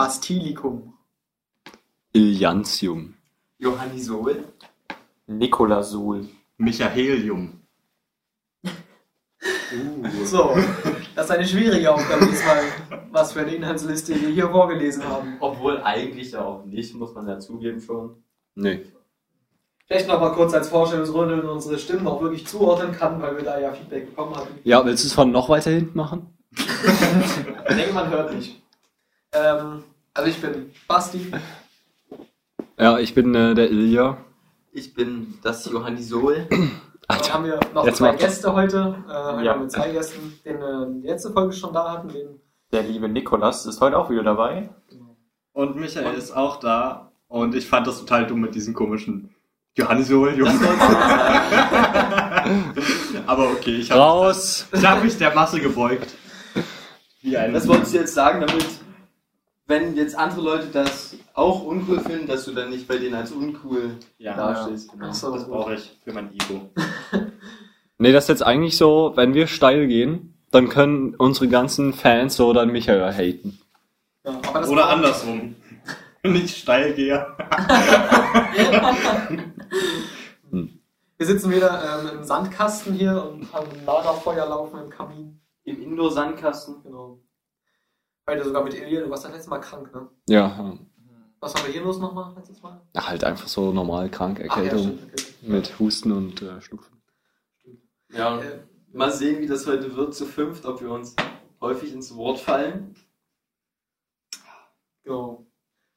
Bastilikum. Iliantium. Johannisol. Nikolasul. Michaelium. So, das ist eine schwierige Aufgabe diesmal, was für eine Inhaltsliste wir hier vorgelesen haben. Obwohl eigentlich ja auch nicht, muss man ja zugeben schon. Nee. Vielleicht noch mal kurz als Vorstellungsrunde und unsere Stimmen auch wirklich zuordnen kann, weil wir da ja Feedback bekommen hatten. Ja, willst du es von noch weiter hinten machen? Ich denke, man hört mich. Ähm, also ich bin Basti. Ja, ich bin äh, der Ilja. Ich bin das Johannisol. Dann haben wir noch Jetzt zwei Gäste heute. Äh, heute Ja. haben wir zwei Gästen, den wir die letzte Folge schon da hatten. Den Der liebe Nikolas ist heute auch wieder dabei. Und Michael ist auch da. Und ich fand das total dumm mit diesen komischen Johannisol. Aber okay, ich habe Raus! ich hab mich der Masse gebeugt. Wie ein Das wolltest du jetzt sagen, damit, wenn jetzt andere Leute das auch uncool finden, dass du dann nicht bei denen als uncool ja, dastehst. Genau. Ach so. das brauche ich für mein Ego. Nee, das ist jetzt eigentlich so, wenn wir steil gehen, dann können unsere ganzen Fans so dann Michael haten. ja, Oder andersrum. Nicht steil gehe. Wir sitzen wieder ähm, im Sandkasten hier und haben ein Lagerfeuer laufen im Kamin. Im Indoor-Sandkasten. Genau. Heute sogar mit Elia. Du warst das letzte Mal krank, ne? Ja, Was haben wir hier los nochmal letztes Mal? ja, halt einfach so normal krank, ja, Erkältung stimmt, okay. mit Husten und äh, Schnupfen. Ja, Äh, mal sehen, wie das heute wird zu fünft, ob wir uns häufig ins Wort fallen. Genau.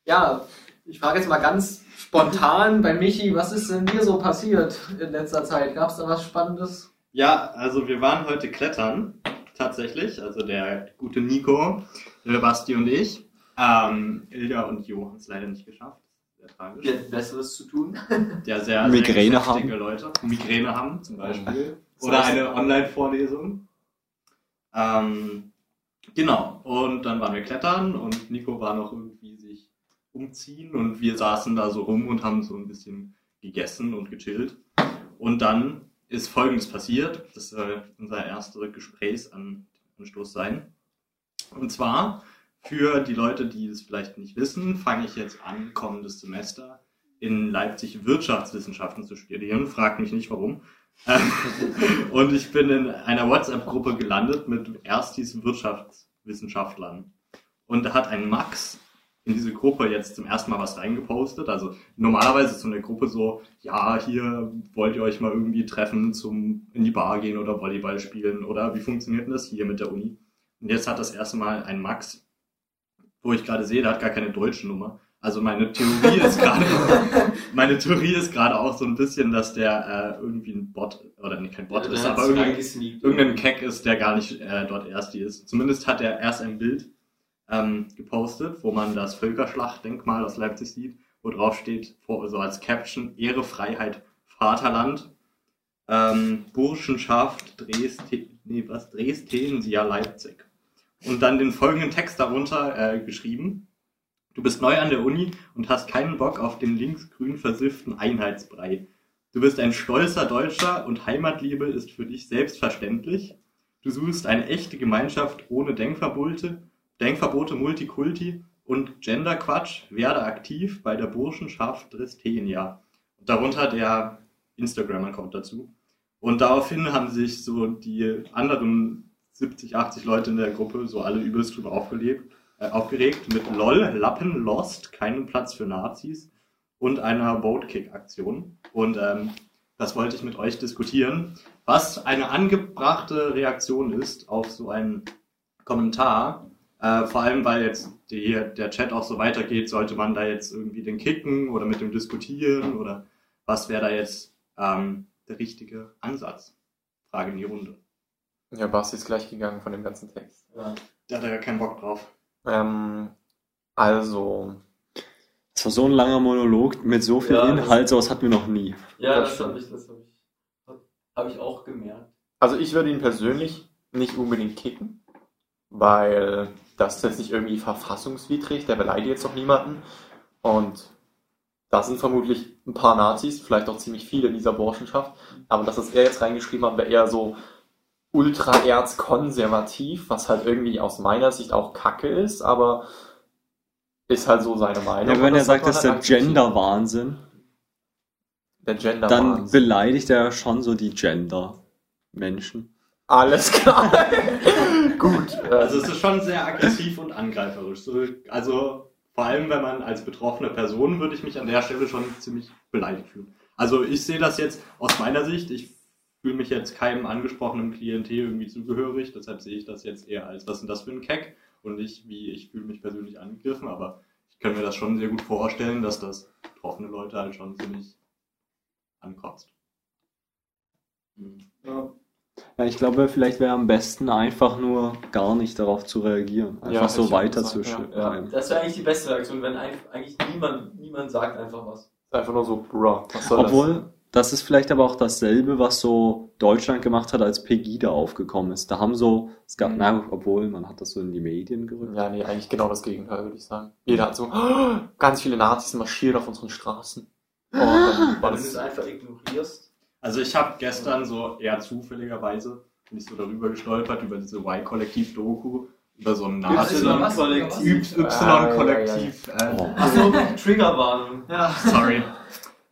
Ja, ich frage jetzt mal ganz spontan bei Michi, was ist denn dir so passiert in letzter Zeit? Gab es da was Spannendes? Ja, also wir waren heute klettern, tatsächlich. Also der gute Nico, der Basti und ich. Ähm, Ilja und Jo haben es leider nicht geschafft. Sehr tragisch. Wir hätten Besseres zu tun. Ja, sehr, Migräne sehr geschäftige Leute. Migräne haben zum Beispiel. Oder eine Online-Vorlesung. Ähm, genau. Und dann waren wir klettern und Nico war noch irgendwie sich umziehen und wir saßen da so rum und haben so ein bisschen gegessen und gechillt. Und dann ist Folgendes passiert. Das soll unser erster Gesprächsanstoß sein. Und zwar für die Leute, die es vielleicht nicht wissen, fange ich jetzt an, kommendes Semester in Leipzig Wirtschaftswissenschaften zu studieren. Frag mich nicht warum. Und ich bin in einer WhatsApp-Gruppe gelandet mit Erstis Wirtschaftswissenschaftlern. Und da hat ein Max in diese Gruppe jetzt zum ersten Mal was reingepostet. Also normalerweise ist so eine Gruppe so, ja, hier wollt ihr euch mal irgendwie treffen, zum in die Bar gehen oder Volleyball spielen oder wie funktioniert denn das hier mit der Uni? Und jetzt hat das erste Mal ein Max, wo ich gerade sehe, der hat gar keine deutsche Nummer. Also meine Theorie ist gerade, meine Theorie ist gerade auch so ein bisschen, dass der äh, irgendwie ein Bot oder nicht kein Bot ist, aber irgendwie reingesneakt. irgendein Keck ist, der gar nicht äh, dort Ersti ist. Zumindest hat er erst ein Bild ähm, gepostet, wo man das Völkerschlachtdenkmal aus Leipzig sieht, wo drauf steht, vor, so als Caption, Ehre, Freiheit, Vaterland, ähm, Burschenschaft, Dresden, nee, was, Dresden, ja Leipzig. Und dann den folgenden Text darunter äh, geschrieben. Du bist neu an der Uni und hast keinen Bock auf den linksgrün versifften Einheitsbrei. Du bist ein stolzer Deutscher und Heimatliebe ist für dich selbstverständlich. Du suchst eine echte Gemeinschaft ohne Denkverbote, Denkverbote Multikulti und Genderquatsch. Werde aktiv bei der Burschenschaft Dresdenia. Darunter der Instagram-Account dazu. Und daraufhin haben sich so die anderen 70, 80 Leute in der Gruppe so alle übelst drüber aufgelegt, äh, aufgeregt mit LOL, Lappen, Lost, keinen Platz für Nazis und einer Vote-Kick-Aktion. Und ähm, das wollte ich mit euch diskutieren, was eine angebrachte Reaktion ist auf so einen Kommentar. Äh, vor allem, weil jetzt die, der Chat auch so weitergeht, sollte man da jetzt irgendwie den kicken oder mit dem diskutieren oder was wäre da jetzt ähm, der richtige Ansatz? Frage in die Runde. Ja, Basti ist gleich gegangen von dem ganzen Text. Ja. Da hat er ja keinen Bock drauf. Ähm, also, Das war so ein langer Monolog mit so viel Ja, Inhalt, sowas hatten wir noch nie. Ja, Das das stimmt. habe ich, das hab ich, hab ich auch gemerkt. also ich würde ihn persönlich nicht unbedingt kicken, weil das ist jetzt nicht irgendwie verfassungswidrig, der beleidigt jetzt doch niemanden. Und da sind vermutlich ein paar Nazis, vielleicht auch ziemlich viele in dieser Burschenschaft. Aber das, was er jetzt reingeschrieben hat, wäre eher so ultra-erzkonservativ, was halt irgendwie aus meiner Sicht auch kacke ist, aber ist halt so seine Meinung. Ja, wenn er sagt, das ist der halt akzeptieren. Gender-Wahnsinn, Der Gender dann beleidigt er schon so die Gender-Menschen. Alles klar. Gut. Äh, Also es ist schon sehr aggressiv und angreiferisch. So, also vor allem, wenn man als betroffene Person würde ich mich an der Stelle schon ziemlich beleidigt fühlen. Also ich sehe das jetzt aus meiner Sicht. Ich fühle mich jetzt keinem angesprochenen Klientel irgendwie zugehörig. Deshalb sehe ich das jetzt eher als, was sind das für ein Keck? Und nicht wie, ich fühle mich persönlich angegriffen. Aber ich kann mir das schon sehr gut vorstellen, dass das betroffene Leute halt schon ziemlich ankotzt. Ja, ich glaube, vielleicht wäre am besten einfach nur gar nicht darauf zu reagieren. Einfach Ja, so weiter zu ja. schreiben. Das wäre eigentlich die beste Reaktion, wenn eigentlich niemand, niemand sagt einfach was. einfach nur so, bruh, was soll Obwohl, das ist vielleicht aber auch dasselbe, was so Deutschland gemacht hat, als Pegida aufgekommen ist. Da haben so, es gab, Mhm. na, obwohl, man hat das so in die Medien das? gerückt. Ja, nee, eigentlich genau das Gegenteil, würde ich sagen. Jeder hat so, "Oh, ganz viele Nazis marschieren auf unseren Straßen. Dann war Weil du es das, einfach ignorierst. Also ich habe gestern so eher zufälligerweise bin ich so darüber gestolpert, über diese Y-Kollektiv-Doku, über so ein Was ist Nazi- was? Kollektiv. Y-Kollektiv. Äh, Oh. Achso, Triggerwarnung. Ja. sorry.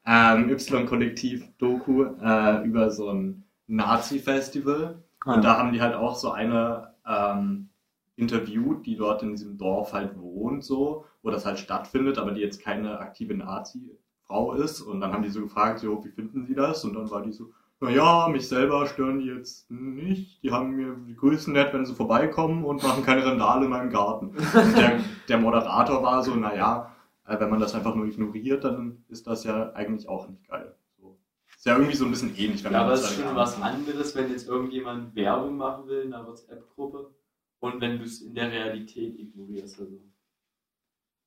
Ähm, Y-Kollektiv-Doku äh, über so ein Nazi-Festival. Ah, Und da haben die halt auch so eine ähm, interviewt, die dort in diesem Dorf halt wohnt, so, wo das halt stattfindet, aber die jetzt keine aktive Nazi-Frau ist. Und dann haben die so gefragt, so, wie finden sie das? Und dann war die so, naja, mich selber stören die jetzt nicht. Die haben mir, die grüßen nett, wenn sie vorbeikommen und machen keine Randale in meinem Garten. Und der, der Moderator war so, naja, wenn man das einfach nur ignoriert, dann ist das ja eigentlich auch nicht geil. So. Ist ja irgendwie so ein bisschen ähnlich, wenn Ja, man aber es das ist schon was anderes, wenn jetzt irgendjemand Werbung machen will in einer WhatsApp-Gruppe und wenn du es in der Realität ignorierst. Also.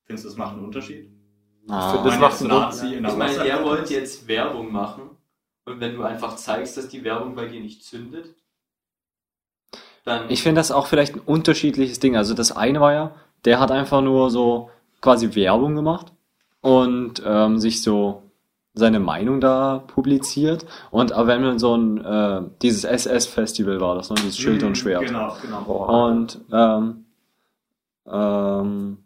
Findest du, das macht einen Unterschied? Ah. finde, das macht einen Nazi in Ich meine, er wollte jetzt Werbung machen und wenn du einfach zeigst, dass die Werbung bei dir nicht zündet, dann. Ich finde das auch vielleicht ein unterschiedliches Ding. Also das eine war ja, der hat einfach nur so quasi Werbung gemacht und ähm, sich so seine Meinung da publiziert. Und aber wenn man so ein, äh, dieses SS-Festival war das, ne? dieses Schild und Schwert. Genau, genau. Und ähm, ähm,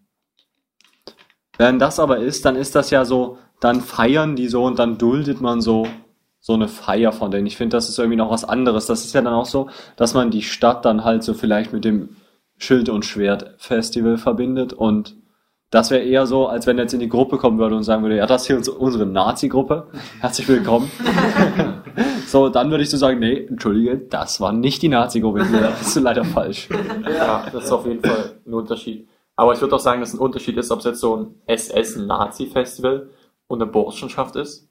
wenn das aber ist, dann ist das ja so, dann feiern die so und dann duldet man so so eine Feier von denen. Ich finde, das ist irgendwie noch was anderes. Das ist ja dann auch so, dass man die Stadt dann halt so vielleicht mit dem Schild und Schwert Festival verbindet und das wäre eher so, als wenn er jetzt in die Gruppe kommen würde und sagen würde, ja, das hier ist unsere Nazi-Gruppe. Herzlich willkommen. so, dann würde ich so sagen, nee, entschuldige, das war nicht die Nazi-Gruppe hier. Das bist du leider falsch. ja, das ist auf jeden Fall ein Unterschied. Aber ich würde auch sagen, dass ein Unterschied ist, ob es jetzt so ein SS-Nazi-Festival und eine Burschenschaft ist.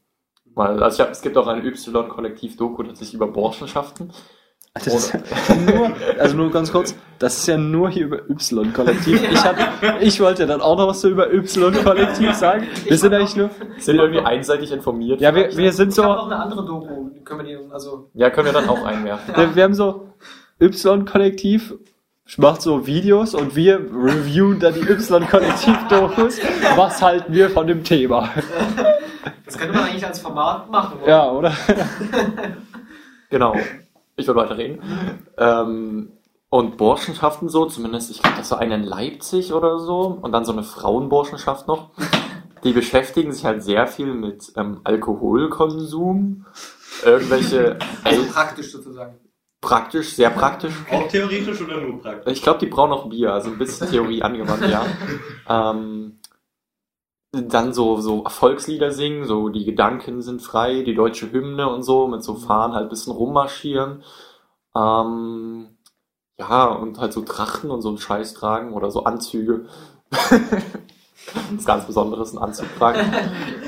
Weil, also ich hab, es gibt auch eine Y-Kollektiv-Doku tatsächlich über Burschenschaften. Das ist ja nur, also nur ganz kurz, das ist ja nur hier über Y-Kollektiv. Ich, hab, ich wollte dann auch noch was so über Y-Kollektiv sagen. Wir sind eigentlich nur, Sind irgendwie einseitig informiert. ja, wir, wir sind Ich habe noch so, eine andere Doku, können wir die, also, Ja, können wir dann auch einwerfen. wir, wir haben so Y-Kollektiv macht so Videos und wir reviewen dann die Y-Kollektiv-Dokus. Was halten wir von dem Thema? das könnte man eigentlich als Format machen. oder? Ja, oder? Genau. Ich würde weiterreden. Ähm, und Burschenschaften so, zumindest, ich glaube, das war eine in Leipzig oder so. Und dann so eine Frauenburschenschaft noch. Die beschäftigen sich halt sehr viel mit ähm, Alkoholkonsum. Irgendwelche, Also praktisch sozusagen. praktisch, sehr praktisch. Auch theoretisch oder nur praktisch? Ich glaube, die brauchen noch Bier, also ein bisschen Theorie angewandt, ja. Ähm, dann so, so Volkslieder singen, so die Gedanken sind frei, die deutsche Hymne und so, mit so Fahnen halt ein bisschen rummarschieren. Ähm, ja, und halt so Trachten und so einen Scheiß tragen oder so Anzüge. das ist ganz Besonderes, ein Anzug tragen.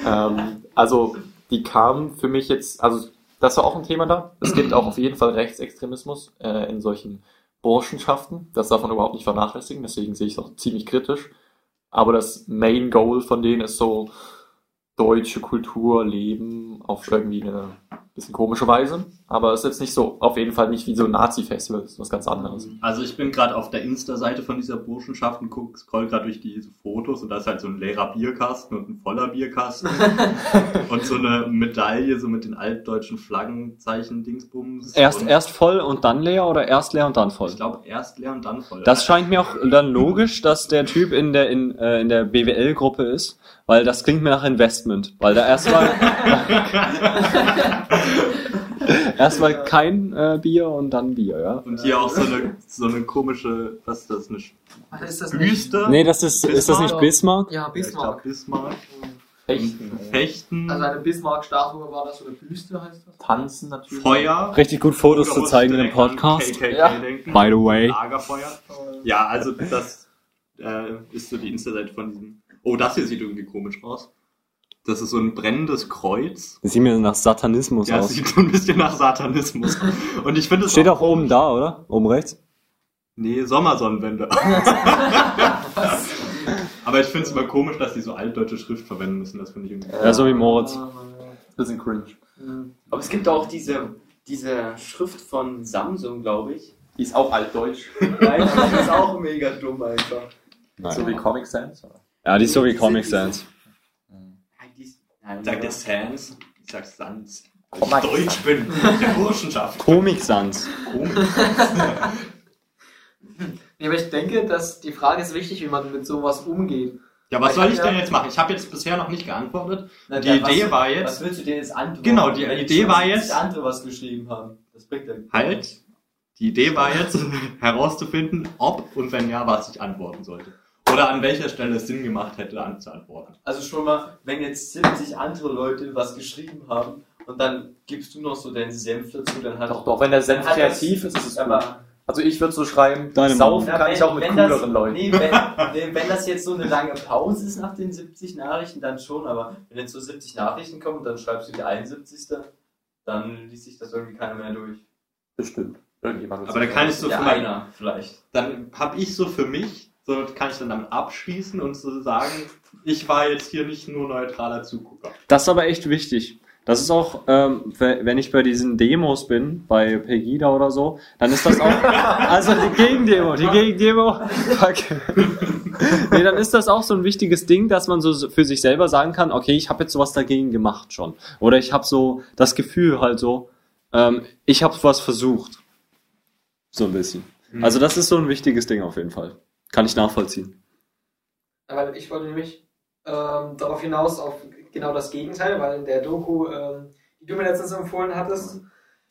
ähm, also, die kamen für mich jetzt, also das war auch ein Thema da. Es gibt auch auf jeden Fall Rechtsextremismus äh, in solchen Burschenschaften. Das darf man überhaupt nicht vernachlässigen, deswegen sehe ich es auch ziemlich kritisch. Aber das Main Goal von denen ist so deutsche Kultur leben auf irgendwie eine bisschen komische Weise. Aber es ist jetzt nicht so, auf jeden Fall nicht wie so ein Nazi-Festival, das ist was ganz anderes. Also ich bin gerade auf der Insta-Seite von dieser Burschenschaft und guck, scroll gerade durch diese Fotos und da ist halt so ein leerer Bierkasten und ein voller Bierkasten und so eine Medaille so mit den altdeutschen Flaggenzeichen Dingsbums. Erst, erst voll und dann leer oder erst leer und dann voll? Ich glaube erst leer und dann voll. Das scheint mir auch dann logisch, dass der Typ in der, in, äh, in der BWL-Gruppe ist, weil das klingt mir nach Investment, weil da erstmal erstmal kein äh, Bier und dann Bier, ja. und hier auch so eine, so eine komische, was ist das, eine Was ist das nicht? Büste? Nee, das ist, ist das nicht Bismarck? Ja, Ja, ich glaub, Bismarck. Bismarck. Fechten, Fechten, Also eine Bismarck-Statue war das oder Büste heißt das? Tanzen natürlich. Feuer. Richtig gut Fotos zu zeigen in dem Podcast. KKK Ja. denken. By the way. Lagerfeuer. Ja, also das äh, ist so die Insta-Seite von diesem. Oh, das hier sieht irgendwie komisch aus. Das ist so ein brennendes Kreuz. Das sieht mir nach Satanismus Ja, aus. sieht so ein bisschen nach Satanismus. Und ich finde es Steht auch oben da, oder? Oben rechts? Nee, Sommersonnenwende. Aber ich finde es immer komisch, dass die so altdeutsche Schrift verwenden müssen. Das finde ich irgendwie. Ja, so wie Moritz. Bisschen cringe. Aber es gibt auch diese, diese Schrift von Samsung, glaube ich. Die ist auch altdeutsch. Nein, das ist auch mega dumm einfach. So wie Comic Sans. oder? Ja, die ist so wie Comic Sans. Sagt der Sans? Ich sag Sans. Weil Komm ich Deutsch bin. Der Burschenschaft. Comic Sans. Komisch. Nee, aber ich denke, dass die Frage ist wichtig, wie man mit sowas umgeht. Ja, was Ich soll ich denn jetzt machen? Ich habe jetzt bisher noch nicht geantwortet. Na, Die Idee was, war jetzt- Was willst du denn jetzt antworten? Genau, die Idee schon war 70 jetzt- andere was geschrieben haben. Das bringt ja Halt. Die Idee war jetzt herauszufinden, ob und wenn ja, was ich antworten sollte. Oder an welcher Stelle es Sinn gemacht hätte, anzuantworten. Also schon mal, wenn jetzt 70 andere Leute was geschrieben haben und dann gibst du noch so deinen Senf dazu, dann hat Doch, doch, wenn der Senf Hat das- kreativ ist, ist es gut. aber Also ich würde so schreiben, Deine saufen Ja, kann wenn- ich auch mit wenn cooleren das, Leuten. Nee, wenn, nee, wenn das jetzt so eine lange Pause ist nach den 70 Nachrichten, dann schon, aber wenn jetzt so 70 Nachrichten kommen und dann schreibst du die 71. Dann liest sich das irgendwie keiner mehr durch. Bestimmt. Irgendjemand Aber da sich- kann ich so ja, für mein, einer vielleicht. dann habe ich so für mich, so kann ich dann damit abschließen und so sagen, ich war jetzt hier nicht nur neutraler Zugucker. Das ist aber echt wichtig. Das ist auch, ähm, we- wenn ich bei diesen Demos bin, bei Pegida oder so, dann ist das auch, also die Gegendemo, die Gegendemo, fuck. nee, dann ist das auch so ein wichtiges Ding, dass man so für sich selber sagen kann, okay, ich habe jetzt sowas dagegen gemacht schon. Oder ich habe so das Gefühl halt so, ähm, ich habe was versucht. So ein bisschen. Also das ist so ein wichtiges Ding auf jeden Fall. Kann ich nachvollziehen. Aber ich wollte nämlich ähm, darauf hinaus auf genau das Gegenteil, weil in der Doku, ähm, die du mir letztens empfohlen hattest,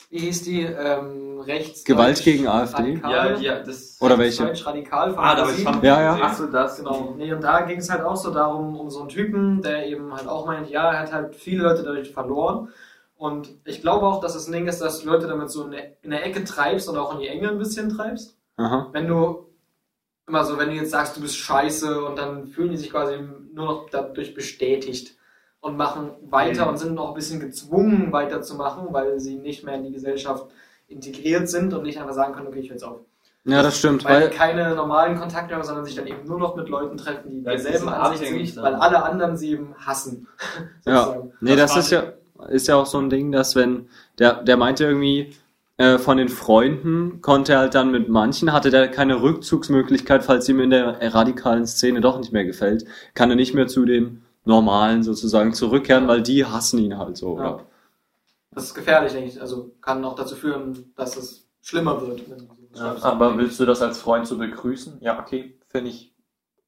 wie hieß die? Ähm, rechts. Gewalt gegen AfD? Radikal, ja, das. Oder welche? Deutsch radikal von Ah, da ich Ja, ja. Achso, das. Genau. Nee, und da ging es halt auch so darum, um so einen Typen, der eben halt auch meint, ja, er hat halt viele Leute dadurch verloren. Und ich glaube auch, dass es ein Ding ist, dass du Leute damit so in der, in der Ecke treibst und auch in die Enge ein bisschen treibst. Aha. Wenn du immer so, wenn du jetzt sagst, du bist scheiße und dann fühlen die sich quasi nur noch dadurch bestätigt und machen weiter Mhm. und sind noch ein bisschen gezwungen weiterzumachen, weil sie nicht mehr in die Gesellschaft integriert sind und nicht einfach sagen können, okay, ich höre jetzt auf. Ja, das stimmt, Weil, weil keine normalen Kontakte haben, sondern sich dann eben nur noch mit Leuten treffen, die derselben Ansicht sind, dann. weil alle anderen sie eben hassen. Ja. Nee, Das das, ist ja, ist ja auch so ein Ding, dass wenn, der, der meinte irgendwie, äh, von den Freunden konnte er halt dann mit manchen, hatte der keine Rückzugsmöglichkeit, falls ihm in der radikalen Szene doch nicht mehr gefällt, kann er nicht mehr zu den normalen sozusagen zurückkehren, weil die hassen ihn halt so. Ja. Oder? Das ist gefährlich, denke ich. Also kann auch dazu führen, dass es schlimmer wird. Wenn du sowas schreibst. Aber willst du das als Freund so begrüßen? Ja, okay, finde ich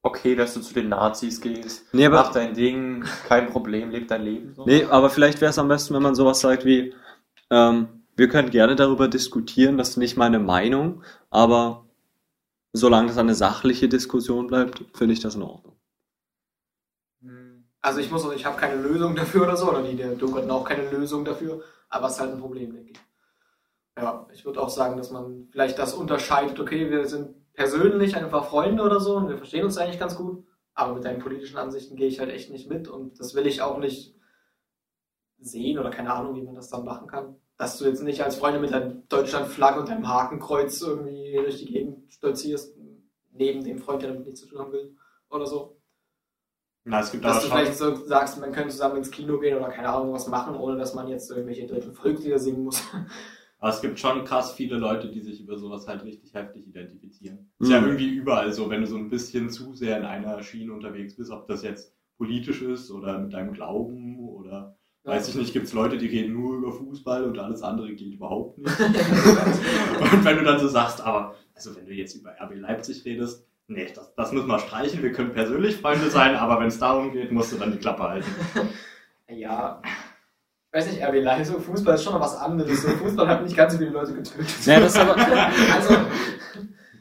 okay, dass du zu den Nazis gehst. Nee, aber- Mach dein Ding, kein Problem, leb dein Leben. So. Nee, aber vielleicht wäre es am besten, wenn man sowas sagt wie, ähm, wir können gerne darüber diskutieren, das ist nicht meine Meinung, aber solange es eine sachliche Diskussion bleibt, finde ich das in Ordnung. Also ich muss, ich habe keine Lösung dafür oder so, oder die der auch keine Lösung dafür, aber es ist halt ein Problem, denke ich. Ja, ich würde auch sagen, dass man vielleicht das unterscheidet, okay, wir sind persönlich einfach Freunde oder so und wir verstehen uns eigentlich ganz gut, aber mit deinen politischen Ansichten gehe ich halt echt nicht mit und das will ich auch nicht sehen oder keine Ahnung, wie man das dann machen kann. Dass du jetzt nicht als Freunde mit deiner Deutschlandflagge und deinem Hakenkreuz irgendwie durch die Gegend stolzierst, neben dem Freund, der damit nichts zu tun haben will oder so. Na, es gibt aber Dass du vielleicht so sagst, man könnte zusammen ins Kino gehen oder keine Ahnung was machen, ohne dass man jetzt irgendwelche dritten Volkslieder singen muss. Aber es gibt schon krass viele Leute, die sich über sowas halt richtig heftig identifizieren. Ist ja Mhm. irgendwie überall so, wenn du so ein bisschen zu sehr in einer Schiene unterwegs bist, ob das jetzt politisch ist oder mit deinem Glauben oder weiß ich nicht, gibt es Leute, die reden nur über Fußball und alles andere geht überhaupt nicht. und wenn du dann so sagst, aber also wenn du jetzt über RB Leipzig redest, nee, das, das müssen wir streichen, wir können persönlich Freunde sein, aber wenn es darum geht, musst du dann die Klappe halten. Ja. Ich weiß nicht, RB Leipzig, Fußball ist schon noch was anderes. So, Fußball hat nicht ganz so viele Leute getötet. Ja, das ist aber, also,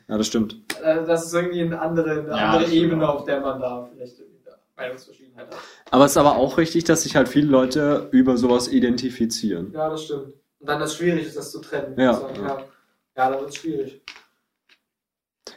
ja, das stimmt. äh, das ist irgendwie eine andere, eine Ja, andere Ebene, auch. auf der man da vielleicht irgendwie Meinungsverschiedenheit hat. Aber es ist aber auch richtig, dass sich halt viele Leute über sowas identifizieren. Ja, das stimmt. Und dann das schwierig ist, das zu trennen. Ja. Also, ja. ja, dann wird es schwierig.